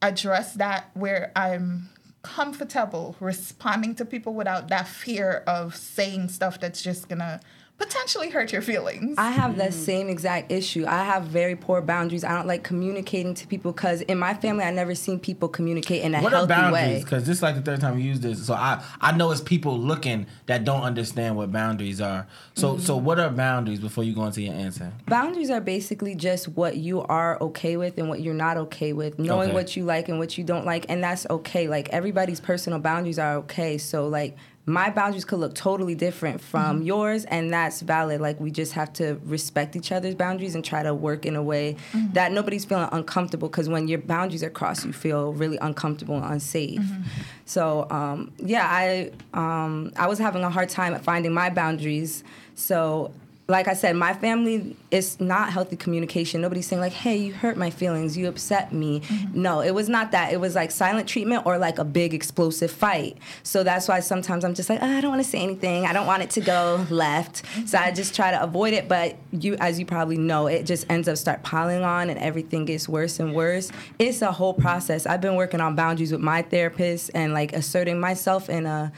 address that where I'm comfortable responding to people without that fear of saying stuff that's just gonna potentially hurt your feelings. I have that Mm-hmm. same exact issue. I have very poor boundaries. I don't like communicating to people because in my family, I never seen people communicate in a What are healthy boundaries? way. Because this is like the third time we use this, so I I know it's people looking that don't understand what boundaries are. So so Mm-hmm. what are boundaries before you go into your answer? Boundaries are basically just what you are okay with and what you're not okay with, knowing Okay. what you like and what you don't like, and that's okay. Like everybody's personal boundaries are okay. So like my boundaries could look totally different from yours, and that's valid. Like we just have to respect each other's boundaries and try to work in a way that nobody's feeling uncomfortable. Because when your boundaries are crossed, you feel really uncomfortable and unsafe. So um, yeah, I um, I was having a hard time at finding my boundaries. So like I said, my family is not healthy communication. Nobody's saying like, "Hey, you hurt my feelings. You upset me." Mm-hmm. No, it was not that. It was like silent treatment or like a big explosive fight. So that's why sometimes I'm just like, oh, I don't want to say anything. I don't want it to go left. Mm-hmm. So I just try to avoid it. But you, as you probably know, it just ends up start piling on, and everything gets worse and worse. It's a whole process. I've been working on boundaries with my therapist and like asserting myself in a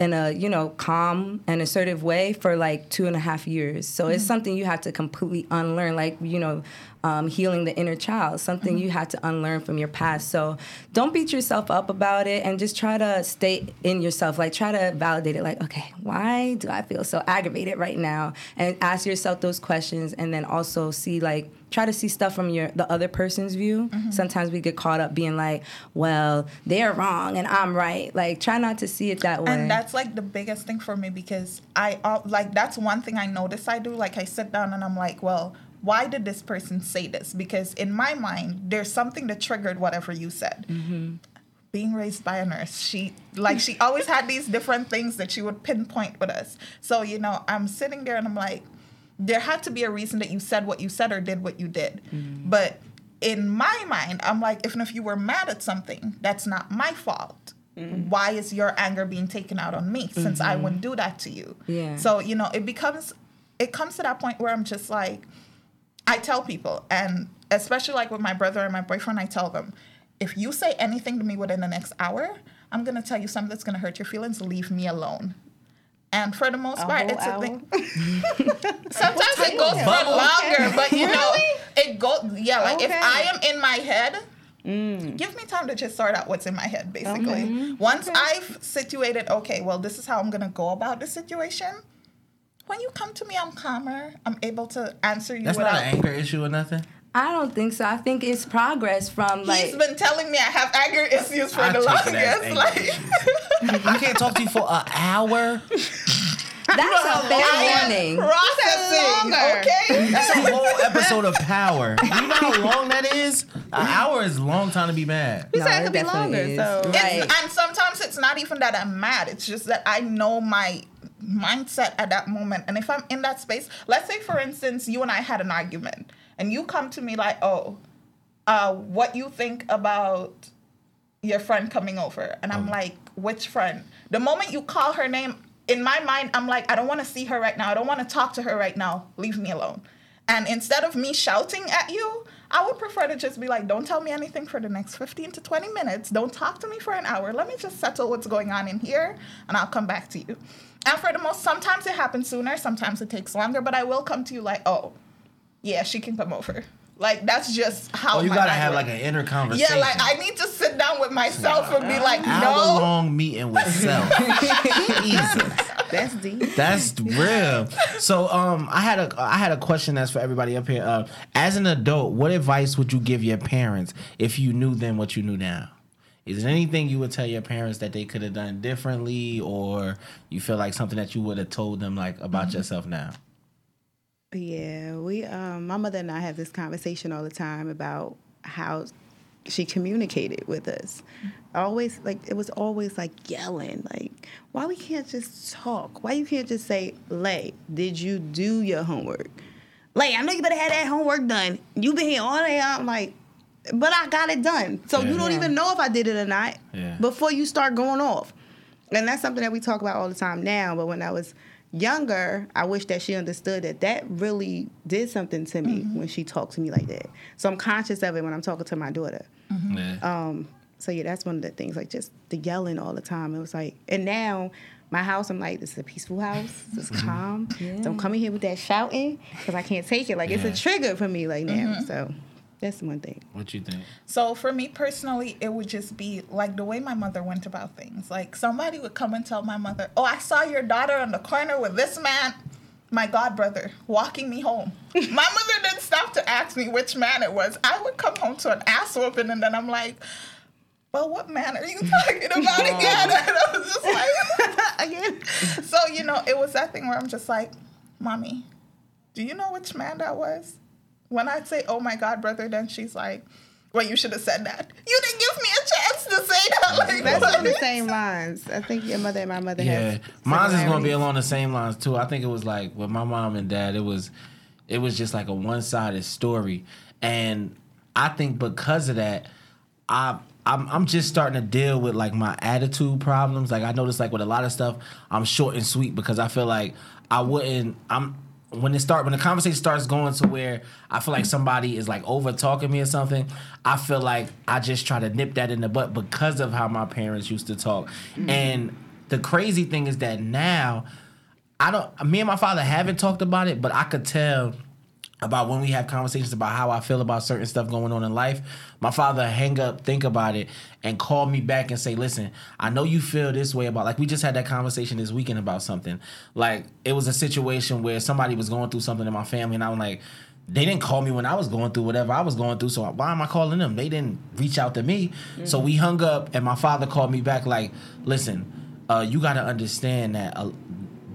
in a you know calm and assertive way for like two and a half years. So it's mm-hmm. something you have to completely unlearn. Like you know um, healing the inner child something you had to unlearn from your past so don't beat yourself up about it and just try to stay in yourself like try to validate it like okay why do i feel so aggravated right now and ask yourself those questions and then also see like try to see stuff from your the other person's view. Sometimes we get caught up being like, well, they're wrong and I'm right. Like try not to see it that way. and that's like the biggest thing for me because I like that's one thing I notice I do. Like I sit down and I'm like, well, why did this person say this? Because in my mind, there's something that triggered whatever you said. Mm-hmm. Being raised by a nurse, she like she always had these different things that she would pinpoint with us. So you know, I'm sitting there and I'm like, there had to be a reason that you said what you said or did what you did. Mm-hmm. But in my mind, I'm like, if if you were mad at something, that's not my fault. Mm-hmm. Why is your anger being taken out on me since I wouldn't do that to you? Yeah. So, you know, it becomes it comes to that point where I'm just like I tell people and especially like with my brother and my boyfriend, I tell them, if you say anything to me within the next hour, I'm gonna tell you something that's gonna hurt your feelings, leave me alone. And for the most A part, it's a thing. (laughs) Sometimes it goes for longer, but you know, it goes. Yeah, like if I am in my head, give me time to just sort out what's in my head. Basically, once I've situated, okay, well, this is how I'm gonna go about the situation. When you come to me, I'm calmer. I'm able to answer you That's without. not an anger issue or nothing. I don't think so. I think it's progress from like He's been telling me I have anger issues for I the take longest. Like, I can't talk to you for an hour. (laughs) that's a fair I am warning. processing. longer. Okay. That's a (laughs) whole episode of Power. You know how long that is? An hour is a long time to be mad. You said No, it could be definitely longer, is. so- Right. and sometimes it's not even that I'm mad. It's just that I know my mindset at that moment. And if I'm in that space, let's say for instance, you and I had an argument, and you come to me like, "Oh, uh, what you think about your friend coming over?" And I'm like, "Which friend?" The moment you call her name, in my mind, I'm like, "I don't want to see her right now. I don't want to talk to her right now. Leave me alone." And instead of me shouting at you, I would prefer to just be like, don't tell me anything for the next 15 to 20 minutes. Don't talk to me for an hour. Let me just settle what's going on in here and I'll come back to you. And for the most, sometimes it happens sooner, sometimes it takes longer, but I will come to you like, oh, yeah, she can come over. Like, that's just how Oh, you my gotta have works. like an inner conversation. Yeah, like I need to sit down with myself and be like, hour no. long meeting with (laughs) self. (laughs) Jesus. That's deep. That's real. So, um, I had a I had a question that's for everybody up here. Uh, as an adult, what advice would you give your parents if you knew then what you knew now? Is there anything you would tell your parents that they could have done differently, or you feel like something that you would have told them like about yourself now? Yeah, we um my mother and I have this conversation all the time about how she communicated with us. Always like it was always like yelling, like why we can't just talk? Why you can't just say, "Lay, did you do your homework?" Lay, I know you better have that homework done. You've been here all day. I'm like, but I got it done. So Yeah. you don't Yeah. even know if I did it or not Yeah. before you start going off. And that's something that we talk about all the time now. But when I was younger, I wish that she understood that that really did something to me mm-hmm. when she talked to me like that. So I'm conscious of it when I'm talking to my daughter. Mm-hmm. Yeah. Um, so yeah, that's one of the things. Like just the yelling all the time. It was like, and now my house, I'm like, this is a peaceful house. It's mm-hmm. calm. Don't come in here with that shouting because I can't take it. Like it's a trigger for me like now. Mm-hmm. So that's one thing. What you think? So for me personally, it would just be like the way my mother went about things. Like somebody would come and tell my mother, "Oh, I saw your daughter on the corner with this man." My god brother walking me home. My (laughs) mother didn't stop to ask me which man it was. I would come home to an ass whooping, and then I'm like, "Well, what man are you talking about (laughs) again?" (laughs) And I was just like, Again. so you know, it was that thing where I'm just like, "Mommy, do you know which man that was?" When I'd say, "Oh my God, brother," then she's like, "Well, you should have said that. You didn't give me a chance to say that." Like, That's what? on the same lines. I think your mother and my mother Yeah, have mine's is gonna be along the same lines too. I think it was like with my mom and dad. It was, it was just like a one sided story, and I think because of that, I. I'm, I'm just starting to deal with like my attitude problems. Like I noticed like with a lot of stuff, I'm short and sweet because I feel like I wouldn't. I'm when it start when the conversation starts going to where I feel like somebody is like over talking me or something. I feel like I just try to nip that in the butt because of how my parents used to talk. Mm. And the crazy thing is that now I don't. Me and my father haven't talked about it, but I could tell about when we have conversations about how I feel about certain stuff going on in life. My father hang up, think about it, and call me back and say, "Listen, I know you feel this way about like we just had that conversation this weekend about something. Like it was a situation where somebody was going through something in my family, and I'm like." They didn't call me when I was going through whatever I was going through, so why am I calling them? They didn't reach out to me. So we hung up, and my father called me back like, "Listen, uh, you got to understand that uh,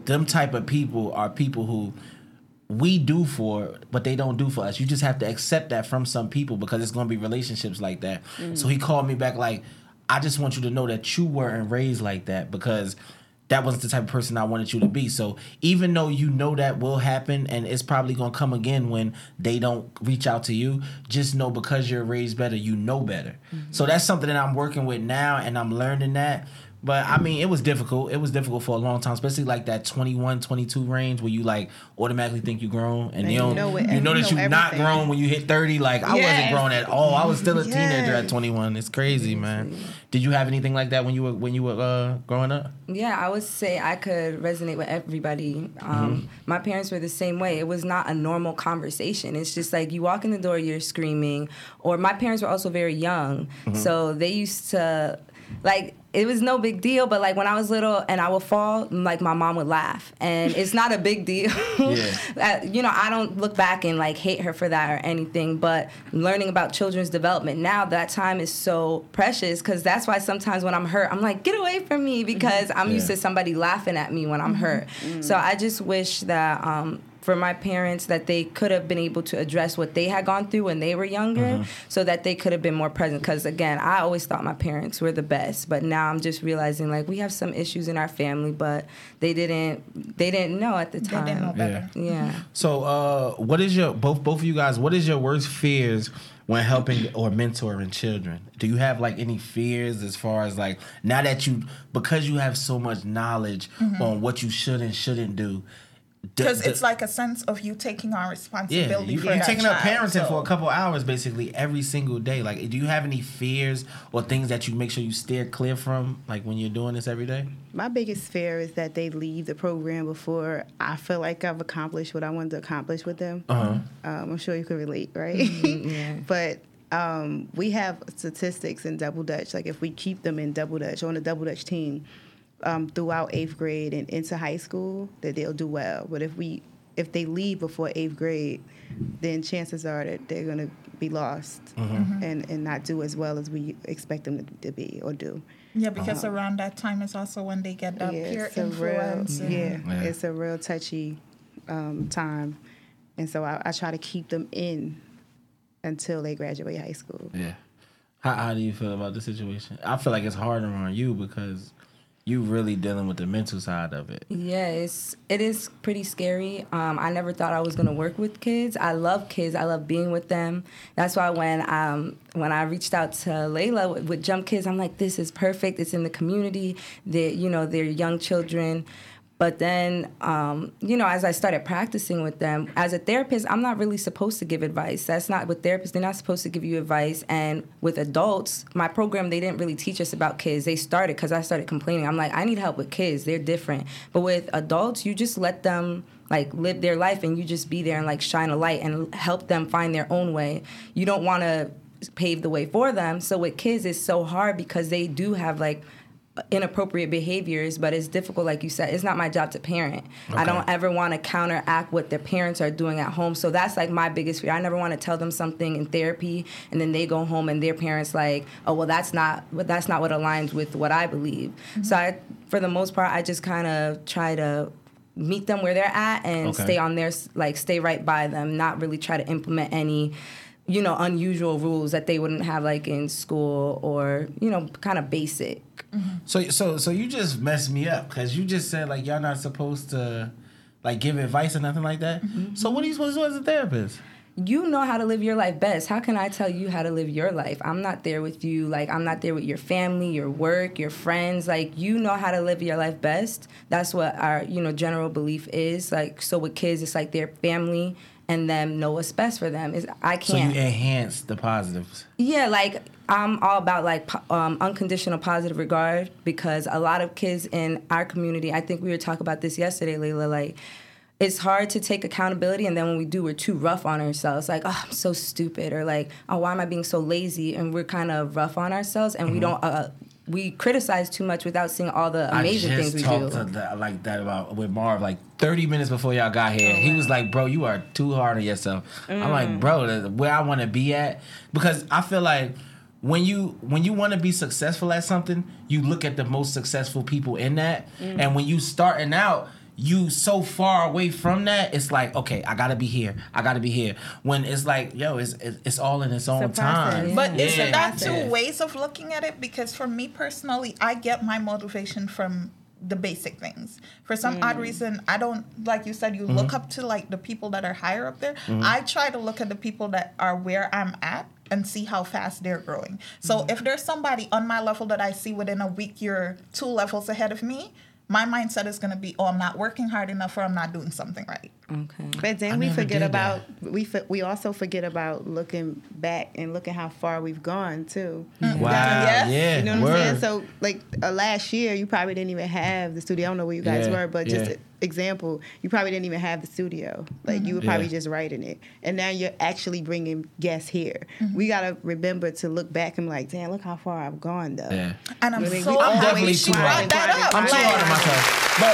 them type of people are people who we do for, but they don't do for us. You just have to accept that from some people because it's going to be relationships like that. Mm. So he called me back like, I just want you to know that you weren't raised like that because that wasn't the type of person I wanted you to be. So even though you know that will happen and it's probably going to come again when they don't reach out to you, just know because you're raised better, you know better. Mm-hmm. So that's something that I'm working with now and I'm learning that. But I mean, it was difficult. It was difficult for a long time, especially like that 21, 22 range where you like automatically think you're grown and, And you you don't, know what- you know that you're not grown when you hit 30. Like I wasn't grown at all. I was still a teenager at 21. It's crazy, man. Did you have anything like that when you were when you were uh, growing up? Yeah, I would say I could resonate with everybody. Um, My parents were the same way. It was not a normal conversation. It's just like you walk in the door, you're screaming. Or my parents were also very young, so they used to like it was no big deal. But like when I was little and I would fall, like my mom would laugh, and it's not a big deal. Yeah. (laughs) Uh, you know, I don't look back and like hate her for that or anything, but learning about children's development now, that time is so precious because that's why sometimes when I'm hurt, I'm like, get away from me because I'm used to somebody laughing at me when I'm hurt. So I just wish that. Um, for my parents, that they could have been able to address what they had gone through when they were younger, so that they could have been more present. Because again, I always thought my parents were the best, but now I'm just realizing like we have some issues in our family, but they didn't they didn't know at the They time. didn't know better. Yeah. So, uh, what is your both both of you guys? What is your worst fears when helping or mentoring children? Do you have like any fears as far as like now that you because you have so much knowledge on what you should and shouldn't do? D- Because d- it's like a sense of you taking on yeah, responsibility you, for you're that taking up parenting so- for a couple hours basically every single day. Like, do you have any fears or things that you make sure you steer clear from, like when you're doing this every day? My biggest fear is that they leave the program before I feel like I've accomplished what I wanted to accomplish with them. Uh-huh. Um, I'm sure you can relate, right? yeah. (laughs) but um, we have statistics in double dutch. Like if we keep them in double dutch or on the double dutch team um, throughout eighth grade and into high school, that they'll do well. But if we if they leave before eighth grade, then chances are that they're going to be lost and, and not do as well as we expect them to, to be or do. Yeah, because around that time is also when they get that peer influence. Real, and- yeah, Yeah. it's a real touchy um, time, and so I, I try to keep them in until they graduate high school. Yeah. How, how do you feel about the situation? I feel like it's harder on you because you really dealing with the mental side of it. Yeah, it's it is pretty scary. Um, I never thought I was gonna work with kids. I love kids. I love being with them. That's why when um when I reached out to Laila with, with Jump Kids, I'm like, this is perfect. It's in the community. They you know they're young children. But then, um, you know, as I started practicing with them, as a therapist, I'm not really supposed to give advice. That's not what therapists, they're not supposed to give you advice. And with adults, my program, they didn't really teach us about kids. They started because I started complaining. I'm like, I need help with kids. They're different. But with adults, you just let them like live their life and you just be there and like shine a light and help them find their own way. You don't want to pave the way for them. So with kids, it's so hard because they do have like inappropriate behaviors, but it's difficult, like you said. It's not my job to parent. I don't ever want to counteract what their parents are doing at home. So that's like my biggest fear. I never want to tell them something in therapy, and then they go home and their parents like, oh well, that's not, but that's not what aligns with what I believe. Mm-hmm. So I, for the most part, I just kind of try to meet them where they're at and Okay. stay on their like stay right by them, not really try to implement any you know unusual rules that they wouldn't have like in school or you know kind of basic So so so you just messed me up because you just said like y'all not supposed to like give advice or nothing like that. Mm-hmm. So what are you supposed to do as a therapist? you know how to live your life best. How can I tell you how to live your life? I'm not there with you. Like, I'm not there with your family, your work, your friends. Like, you know how to live your life best. That's what our, you know, general belief is. Like, so with kids, it's like their family and them know what's best for them. Is I can't. So you enhance the positives. Yeah, like I'm all about like um, unconditional positive regard because a lot of kids in our community. I think we were talking about this yesterday, Laila. Like, it's hard to take accountability, and then when we do, we're too rough on ourselves. Like, oh, I'm so stupid, or like, oh, why am I being so lazy? And we're kind of rough on ourselves, and we don't. Uh, we criticize too much without seeing all the amazing I things we talked do. to that, like that about with Marv like 30 minutes before y'all got Oh, here. he was like, "Bro, you are too hard on yourself." I'm Mm. like, "Bro, where I want to be at because I feel like when you when you want to be successful at something, you look at the most successful people in that, Mm. and when you starting out. You so far away from that, it's like okay, I gotta be here. I gotta be here. When it's like, yo, it's it's it's all in its own process. time. But Yeah. isn't that two ways of looking at it? Because for me personally, I get my motivation from the basic things. For some odd reason, I don't like you said. You Mm-hmm. look up to like the people that are higher up there. I try to look at the people that are where I'm at and see how fast they're growing. So Mm-hmm. if there's somebody on my level that I see within a week, you're two levels ahead of me. My mindset is going to be, oh, I'm not working hard enough, or I'm not doing something right. Okay. But then I we forget did about we for, we also forget about looking back and looking how far we've gone too. Wow, Yeah. yeah, You know what word. I'm saying? So like uh, last year, you probably didn't even have the studio. I don't know where you guys Yeah, were, but just yeah. an example, you probably didn't even have the studio. Like you were probably Yeah. just writing it, and now you're actually bringing guests here. We gotta remember to look back and be like, damn, look how far I've gone though. Yeah. And I'm You know what I mean? so I'm definitely too hard. I'm too hard on myself. Bro,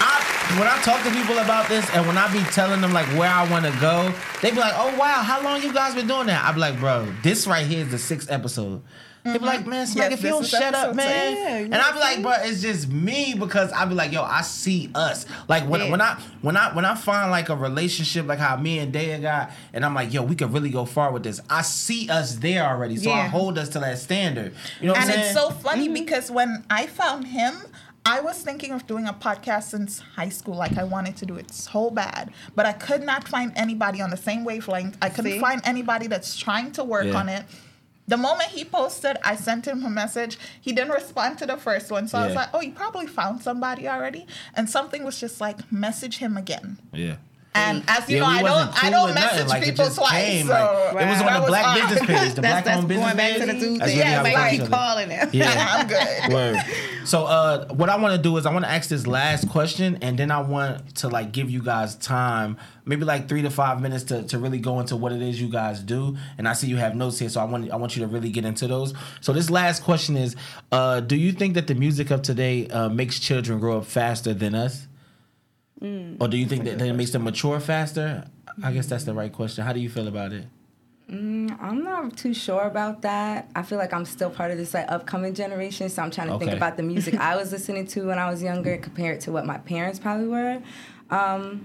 I, when I talk to people about this and when I be telling them like where I want to go, they be like, "Oh wow, how long you guys been doing that?" I be like, "Bro, this right here is the sixth episode." They be like, mm-hmm. "Man, Smack, Yes, if you don't shut up, man,". Yeah, and I be like, "Bro, it's just me because I be like, yo, I see us. Like when Yeah. when I when I when I find like a relationship like how me and Daya got, and I'm like, yo, we could really go far with this. I see us there already, so I hold us to that standard. You know what and it's so funny mm-hmm. because when I found him, I was thinking of doing a podcast since high school. Like I wanted to do it so bad, but I could not find anybody on the same wavelength. I couldn't See? find anybody that's trying to work Yeah. on it. The moment he posted, I sent him a message. He didn't respond to the first one, so I was like, "Oh, you probably found somebody already." And something was just like, "Message him again." yeah. And as you Yeah, know, I wasn't don't, I don't or nothing. message Like, it people twice. came, so like, it was on that the black (laughs) odd. business page, the black that's owned business going back to the Tuesday. That's Yeah, really how we like, got like each other. calling them. Yeah. (laughs) I'm good. Word. So, uh, what I want to do is I want to ask this last question, and then I want to like give you guys time, maybe like three to five minutes to, to really go into what it is you guys do. And I see you have notes here, so I want I want you to really get into those. So, this last question is: uh, Do you think that the music of today uh, makes children grow up faster than us, or do you think that, that it makes them mature faster? I guess that's the right question. How do you feel about it? I'm not too sure about that. I feel like I'm still part of this like upcoming generation, so I'm trying to think about the music I (laughs) was listening to when I was younger compared to what my parents probably were. Um,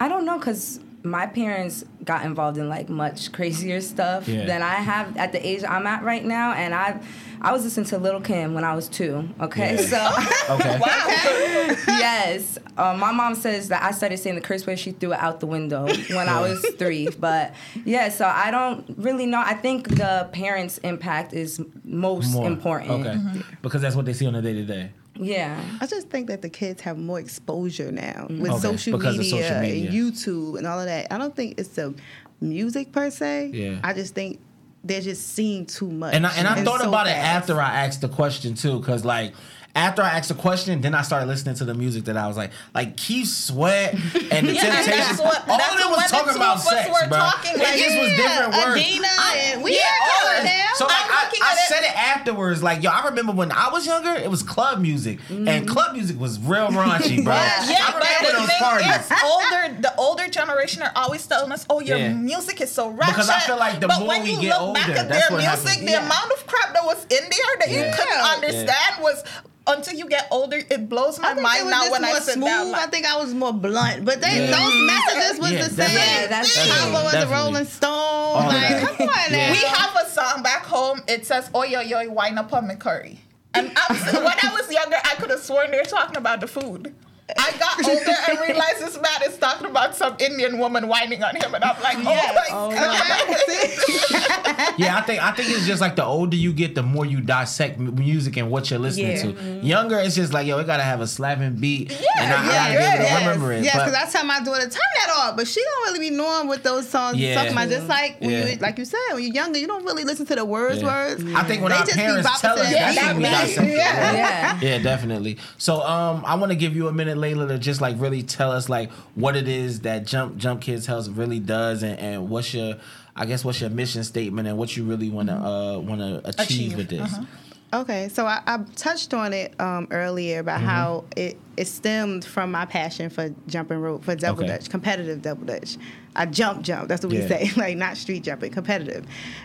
I don't know because my parents got involved in like much crazier stuff Yeah. than I have at the age I'm at right now, and I I was listening to Lil' Kim when I was two. Okay, Yeah. so. (laughs) Okay. (laughs) yes. Um, my mom says that I started saying the curse word. She threw it out the window when I was three. But yeah, so I don't really know. I think the parents' impact is most More. important. Okay. Because that's what they see on a day to day. Yeah. I just think that the kids have more exposure now with Mm-hmm. Okay, social, media social media. and YouTube and all of that. I don't think it's the music per se. Yeah. I just think they're just seeing too much. And I, and I It's thought so about it after I asked the question too, because like after I asked the question, then I started listening to the music that I was like, like Keith Sweat and the (laughs) Yeah, Temptations. all of them was talking about sex, bro. talking, it like, just was different words. Adina and we Yeah, all of now. So like, I, I said it afterwards. Like, yo, I remember when I was younger, it was club music, and club music was real raunchy, bro. Mm-hmm. Yeah, I remember the those parties. older the older generation are always telling us, "Oh, your Yeah. music is so ratchet." Because I feel like the but more when we you get look back at their music, happens. the amount of crap that was in there that you couldn't understand was until you get older. It blows my I think it mind now when I sit smooth. down. I think I was more blunt, but they, Yeah. those messages was Yeah, the same. Yeah, that's Papa true. was a Rolling Stone. All like, come on Yeah. we have a song back home. It says, "Oh yo yo, wine up on me curry." And I'm, when I was younger, I could have sworn they were talking about the food. I got older and realized this man is talking about some Indian woman whining on him, and I'm like, oh Yes. my Oh, god. Yeah, (laughs) (laughs) I think I think it's just like the older you get, the more you dissect music and what you're listening Yeah. to. Younger, it's just like yo, it gotta have a slapping beat, and I, I yeah, gotta be able to yes. remember it. Yes, but- because I tell my daughter turn that off, but she don't really be knowing what those songs Yeah. talking about. Just like when Yeah. you, like you said, when you're younger, you don't really listen to the words. Yeah. Words. I think when They our just parents tell us, the that's beat. when we Yeah. dissect. Yeah. Yeah. Yeah, definitely. So um I want to give you a minute later to just like really tell us like what it is that Jump Jump Kids Health really does and, and what's your I guess what's your mission statement and what you really want to uh want to achieve, Achieve, with this. uh-huh. Okay, so I, I touched on it um, earlier about Mm-hmm. how it, it stemmed from my passion for jumping rope, for double Okay. dutch, competitive double dutch. I jump, jump. That's what we say, (laughs) like not street jumping, competitive.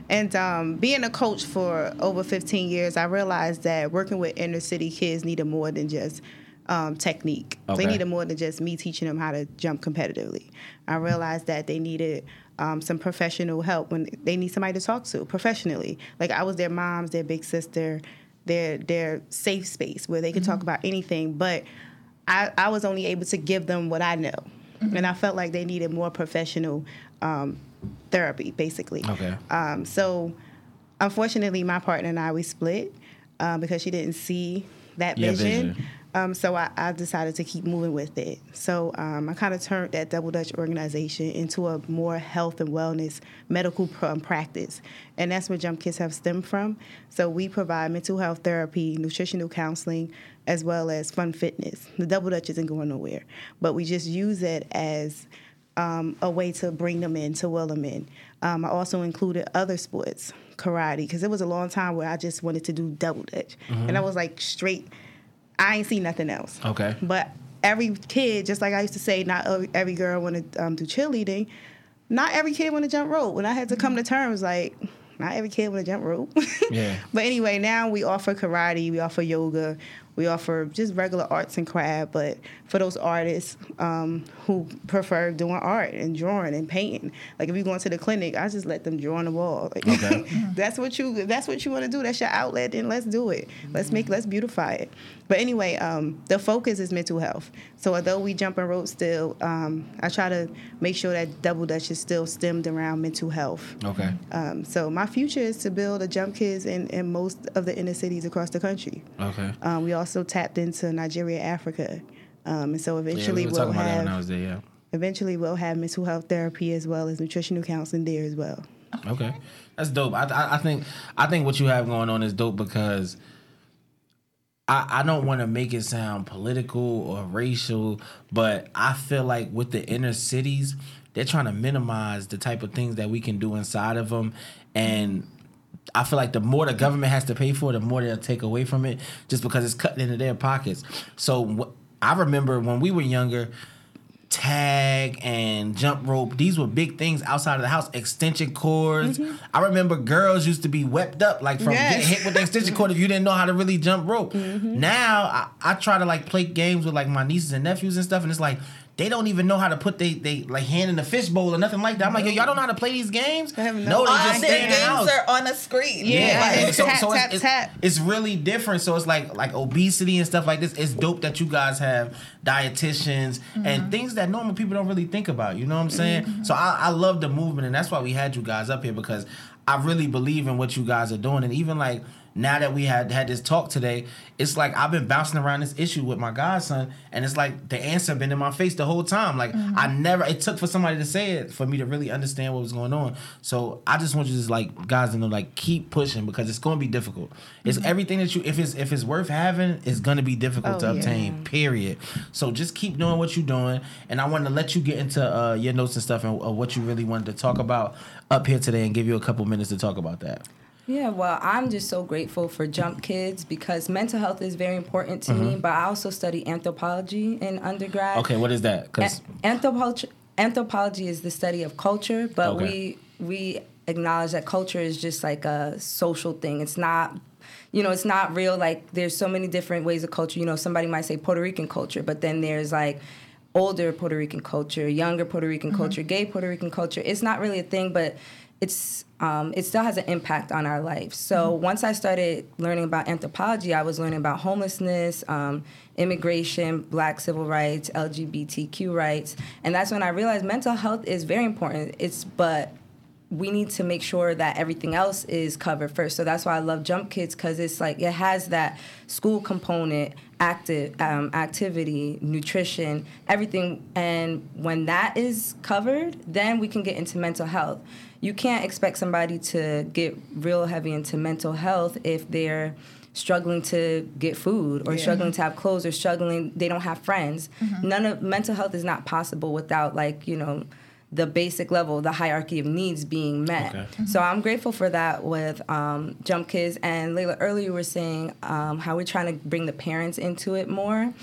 And um, being a coach for over 15 years, I realized that working with inner city kids needed more than just um, technique. Okay. They needed more than just me teaching them how to jump competitively. I realized that they needed um, some professional help when they need somebody to talk to professionally. Like I was their mom's, their big sister, their their safe space where they could talk about anything. But I, I was only able to give them what I know, and I felt like they needed more professional um, therapy, basically. Okay. Um, so, unfortunately, my partner and I we split um, because she didn't see that Yeah, vision. vision. Um, so I, I decided to keep moving with it. So um, I kind of turned that Double Dutch organization into a more health and wellness medical pr- um, practice, and that's where Jump Kids have stemmed from. So we provide mental health therapy, nutritional counseling, as well as fun fitness. The Double Dutch isn't going nowhere, but we just use it as um, a way to bring them in, to will them in. Um, I also included other sports, karate, because it was a long time where I just wanted to do double dutch, and I was like straight. I ain't see nothing else. Okay. But every kid, just like I used to say, not every, every girl want to um, do cheerleading. Not every kid want to jump rope. When I had to come to terms, like not every kid want to jump rope. (laughs) Yeah. But anyway, now we offer karate, we offer yoga, we offer just regular arts and craft. But for those artists um, who prefer doing art and drawing and painting, like if you go into the clinic, I just let them draw on the wall. Like, Okay. (laughs) that's what you that's what you want to do. That's your outlet. Then let's do it. Let's make let's beautify it. But anyway, um, the focus is mental health. So although we jump and rope still, um, I try to make sure that double dutch is still stemmed around mental health. Okay. Um, so my future is to build a jump kids in, in most of the inner cities across the country. Okay. Um, we also tapped into Nigeria, Africa, um, and so Yeah, we eventually were we'll talking about that when I have there. Yeah. eventually we'll have mental health therapy as well as nutritional counseling there as well. Okay, that's dope. I, I, I think I think what you have going on is dope because I, I don't want to make it sound political or racial, but I feel like with the inner cities, they're trying to minimize the type of things that we can do inside of them, and I feel like the more the government has to pay for, the more they'll take away from it, just because it's cutting into their pockets. So wh- I remember when we were younger, tag and jump rope. These were big things outside of the house. Extension cords. Mm-hmm. I remember girls used to be wept up like from Yes. getting hit with the extension cord if you didn't know how to really jump rope. Mm-hmm. Now I, I try to like play games with like my nieces and nephews and stuff, and it's like they don't even know how to put they they like hand in the fishbowl or nothing like that. I'm like, yo, y'all don't know how to play these games? have no no, they All just their stay in the games house. are on a screen. Yeah. Like, so, Tap, so it's, tap, it's, tap. it's really different. So it's like like obesity and stuff like this. It's dope that you guys have dietitians and mm-hmm. things that normal people don't really think about. You know what I'm saying? Mm-hmm. So I, I love the movement, and that's why we had you guys up here because I really believe in what you guys are doing, and even like now that we had had this talk today, it's like I've been bouncing around this issue with my godson, and it's like the answer been in my face the whole time. Like I never, it took for somebody to say it for me to really understand what was going on. So I just want you to just like guys to know, like keep pushing because it's going to be difficult. It's everything that you, if it's if it's worth having, it's going to be difficult Oh, to yeah. obtain. Period. So just keep doing what you're doing, and I want to let you get into uh, your notes and stuff and uh, what you really wanted to talk about up here today, and give you a couple minutes to talk about that. Yeah, well, I'm just so grateful for Jump Kids because mental health is very important to me. Mm-hmm. But I also study anthropology in undergrad. Okay, what is that? Because A- anthropology anthropology is the study of culture, but Okay. we we acknowledge that culture is just like a social thing. It's not you know, it's not real like there's so many different ways of culture. You know, somebody might say Puerto Rican culture, but then there's like older Puerto Rican culture, younger Puerto Rican mm-hmm. culture, gay Puerto Rican culture. It's not really a thing, but it's um, it still has an impact on our life. So once I started learning about anthropology, I was learning about homelessness, um, immigration, Black civil rights, LGBTQ rights, and that's when I realized mental health is very important. It's but we need to make sure that everything else is covered first. So that's why I love Jump Kids because it's like it has that school component, active um, activity, nutrition, everything. And when that is covered, then we can get into mental health. You can't expect somebody to get real heavy into mental health if they're struggling to get food or struggling to have clothes or struggling they don't have friends none of mental health is not possible without like you know the basic level, the hierarchy of needs being met. Okay. So I'm grateful for that with um, Jump Kids. And Laila, earlier you were saying um, how we're trying to bring the parents into it more.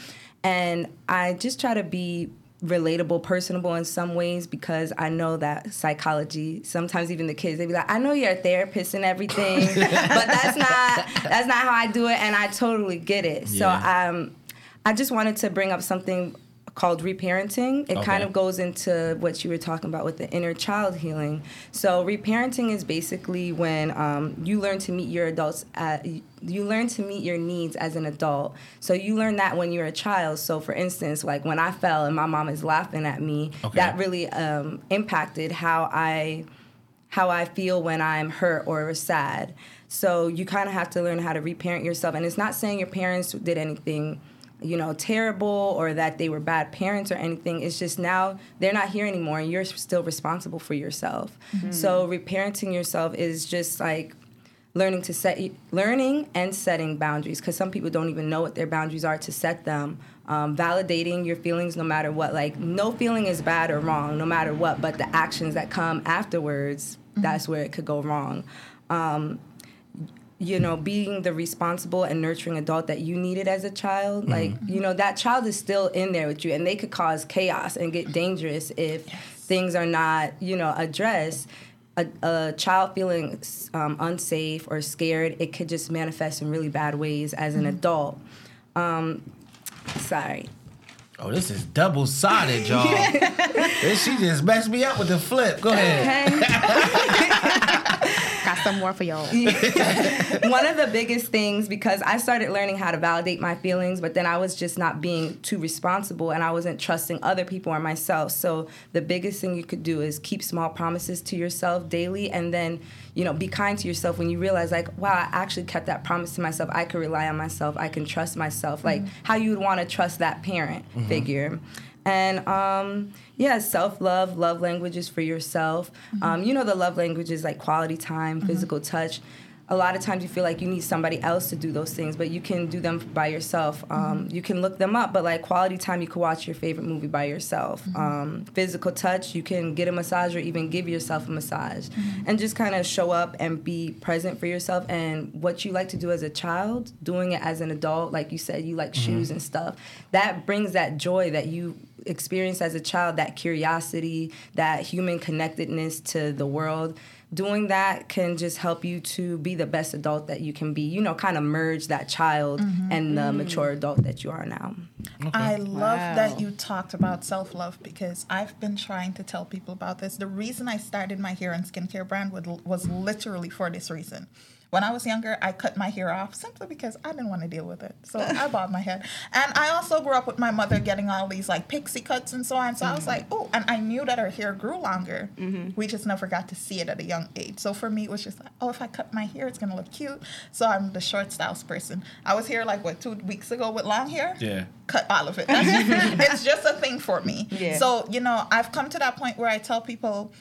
And I just try to be relatable, personable in some ways because I know that psychology, sometimes even the kids, they be like, I know you're a therapist and everything, (laughs) but that's not that's not how I do it and I totally get it. So Yeah. um I just wanted to bring up something called reparenting. It kind of goes into what you were talking about with the inner child healing. So reparenting is basically when um, you learn to meet your adults. At, you learn to meet your needs as an adult. So you learn that when you're a child. So for instance, like when I fell and my mom is laughing at me, Okay. that really um, impacted how I how I feel when I'm hurt or sad. So you kind of have to learn how to reparent yourself. And it's not saying your parents did anything, you know, terrible or that they were bad parents or anything. It's just now they're not here anymore and you're still responsible for yourself. So reparenting yourself is just like learning to set learning and setting boundaries because some people don't even know what their boundaries are to set them. Um, validating your feelings no matter what. Like no feeling is bad or wrong no matter what but the actions that come afterwards that's where it could go wrong. Um, you know being the responsible and nurturing adult that you needed as a child like you know that child is still in there with you and they could cause chaos and get dangerous if things are not you know addressed. A, a child feeling um, unsafe or scared it could just manifest in really bad ways as an adult. Um, sorry. Oh, this is double sided, y'all. (laughs) She just messed me up with the flip. Go ahead. okay (laughs) some more for y'all. (laughs) one of the biggest things because I started learning how to validate my feelings, but then I was just not being too responsible and I wasn't trusting other people or myself. So the biggest thing you could do is keep small promises to yourself daily and then, you know, be kind to yourself when you realize like, wow, I actually kept that promise to myself. I could rely on myself. I can trust myself. Like mm-hmm. how you would want to trust that parent mm-hmm. figure. And um, yeah, self love, love languages for yourself. Um, you know, the love languages like quality time, physical touch. A lot of times you feel like you need somebody else to do those things, but you can do them by yourself. Um, You can look them up, but like quality time, you can watch your favorite movie by yourself. Um, physical touch, you can get a massage or even give yourself a massage and just kind of show up and be present for yourself. And what you like to do as a child, doing it as an adult, like you said, you like shoes and stuff, that brings that joy that you experienced as a child, that curiosity, that human connectedness to the world. Doing that can just help you to be the best adult that you can be. You know, kind of merge that child mm-hmm. and the mm-hmm. mature adult that you are now. I love Wow. that you talked about self love because I've been trying to tell people about this. The reason I started my hair and skincare brand was, was literally for this reason. When I was younger, I cut my hair off simply because I didn't want to deal with it. So I (laughs) bobbed my head. And I also grew up with my mother getting all these like pixie cuts and so on. So I was mm-hmm. like, oh, and I knew that her hair grew longer. Mm-hmm. We just never got to see it at a young age. So for me, it was just like, oh, if I cut my hair, it's gonna look cute. So I'm the short styles person. I was here like what two weeks ago with long hair. Yeah. Cut all of it. (laughs) It's just a thing for me. Yeah. So you know, I've come to that point where I tell people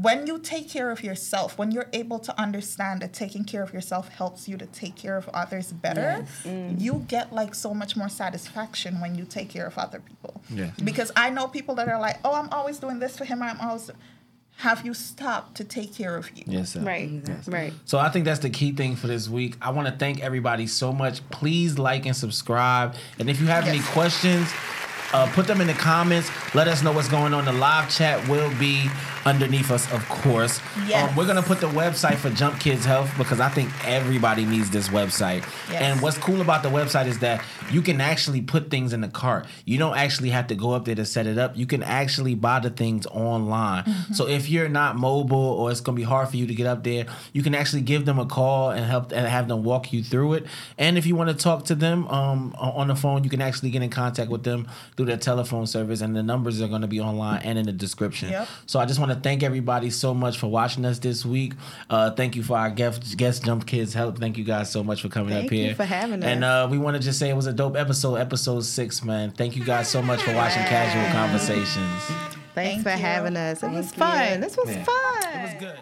when you take care of yourself, when you're able to understand that taking care of yourself helps you to take care of others better, you get like so much more satisfaction when you take care of other people. Yeah. Because I know people that are like, oh, I'm always doing this for him, I'm always. Have you stopped to take care of you? Yes, sir. Right. Right. So I think that's the key thing for this week. I want to thank everybody so much. Please like and subscribe. And if you have any questions, uh, put them in the comments. Let us know what's going on. The live chat will be underneath us, of course. Yes. Um, we're gonna put the website for Jump Kids Health because I think everybody needs this website. Yes. And what's cool about the website is that you can actually put things in the cart. You don't actually have to go up there to set it up. You can actually buy the things online. Mm-hmm. So if you're not mobile or it's gonna be hard for you to get up there, you can actually give them a call and help and have them walk you through it. And if you want to talk to them um, on the phone, you can actually get in contact with them through their telephone service, and the numbers are going to be online and in the description. Yep. So I just want to thank everybody so much for watching us this week. Uh, thank you for our guest, guest Jump Kids Health. Thank you guys so much for coming Thank up you here for having us. And uh, we want to just say it was a dope episode, episode six, man. Thank you guys so much for watching Casual Conversations. Thanks Thank for you. having us. It was Thank fun. you. This was Yeah. fun. It was good.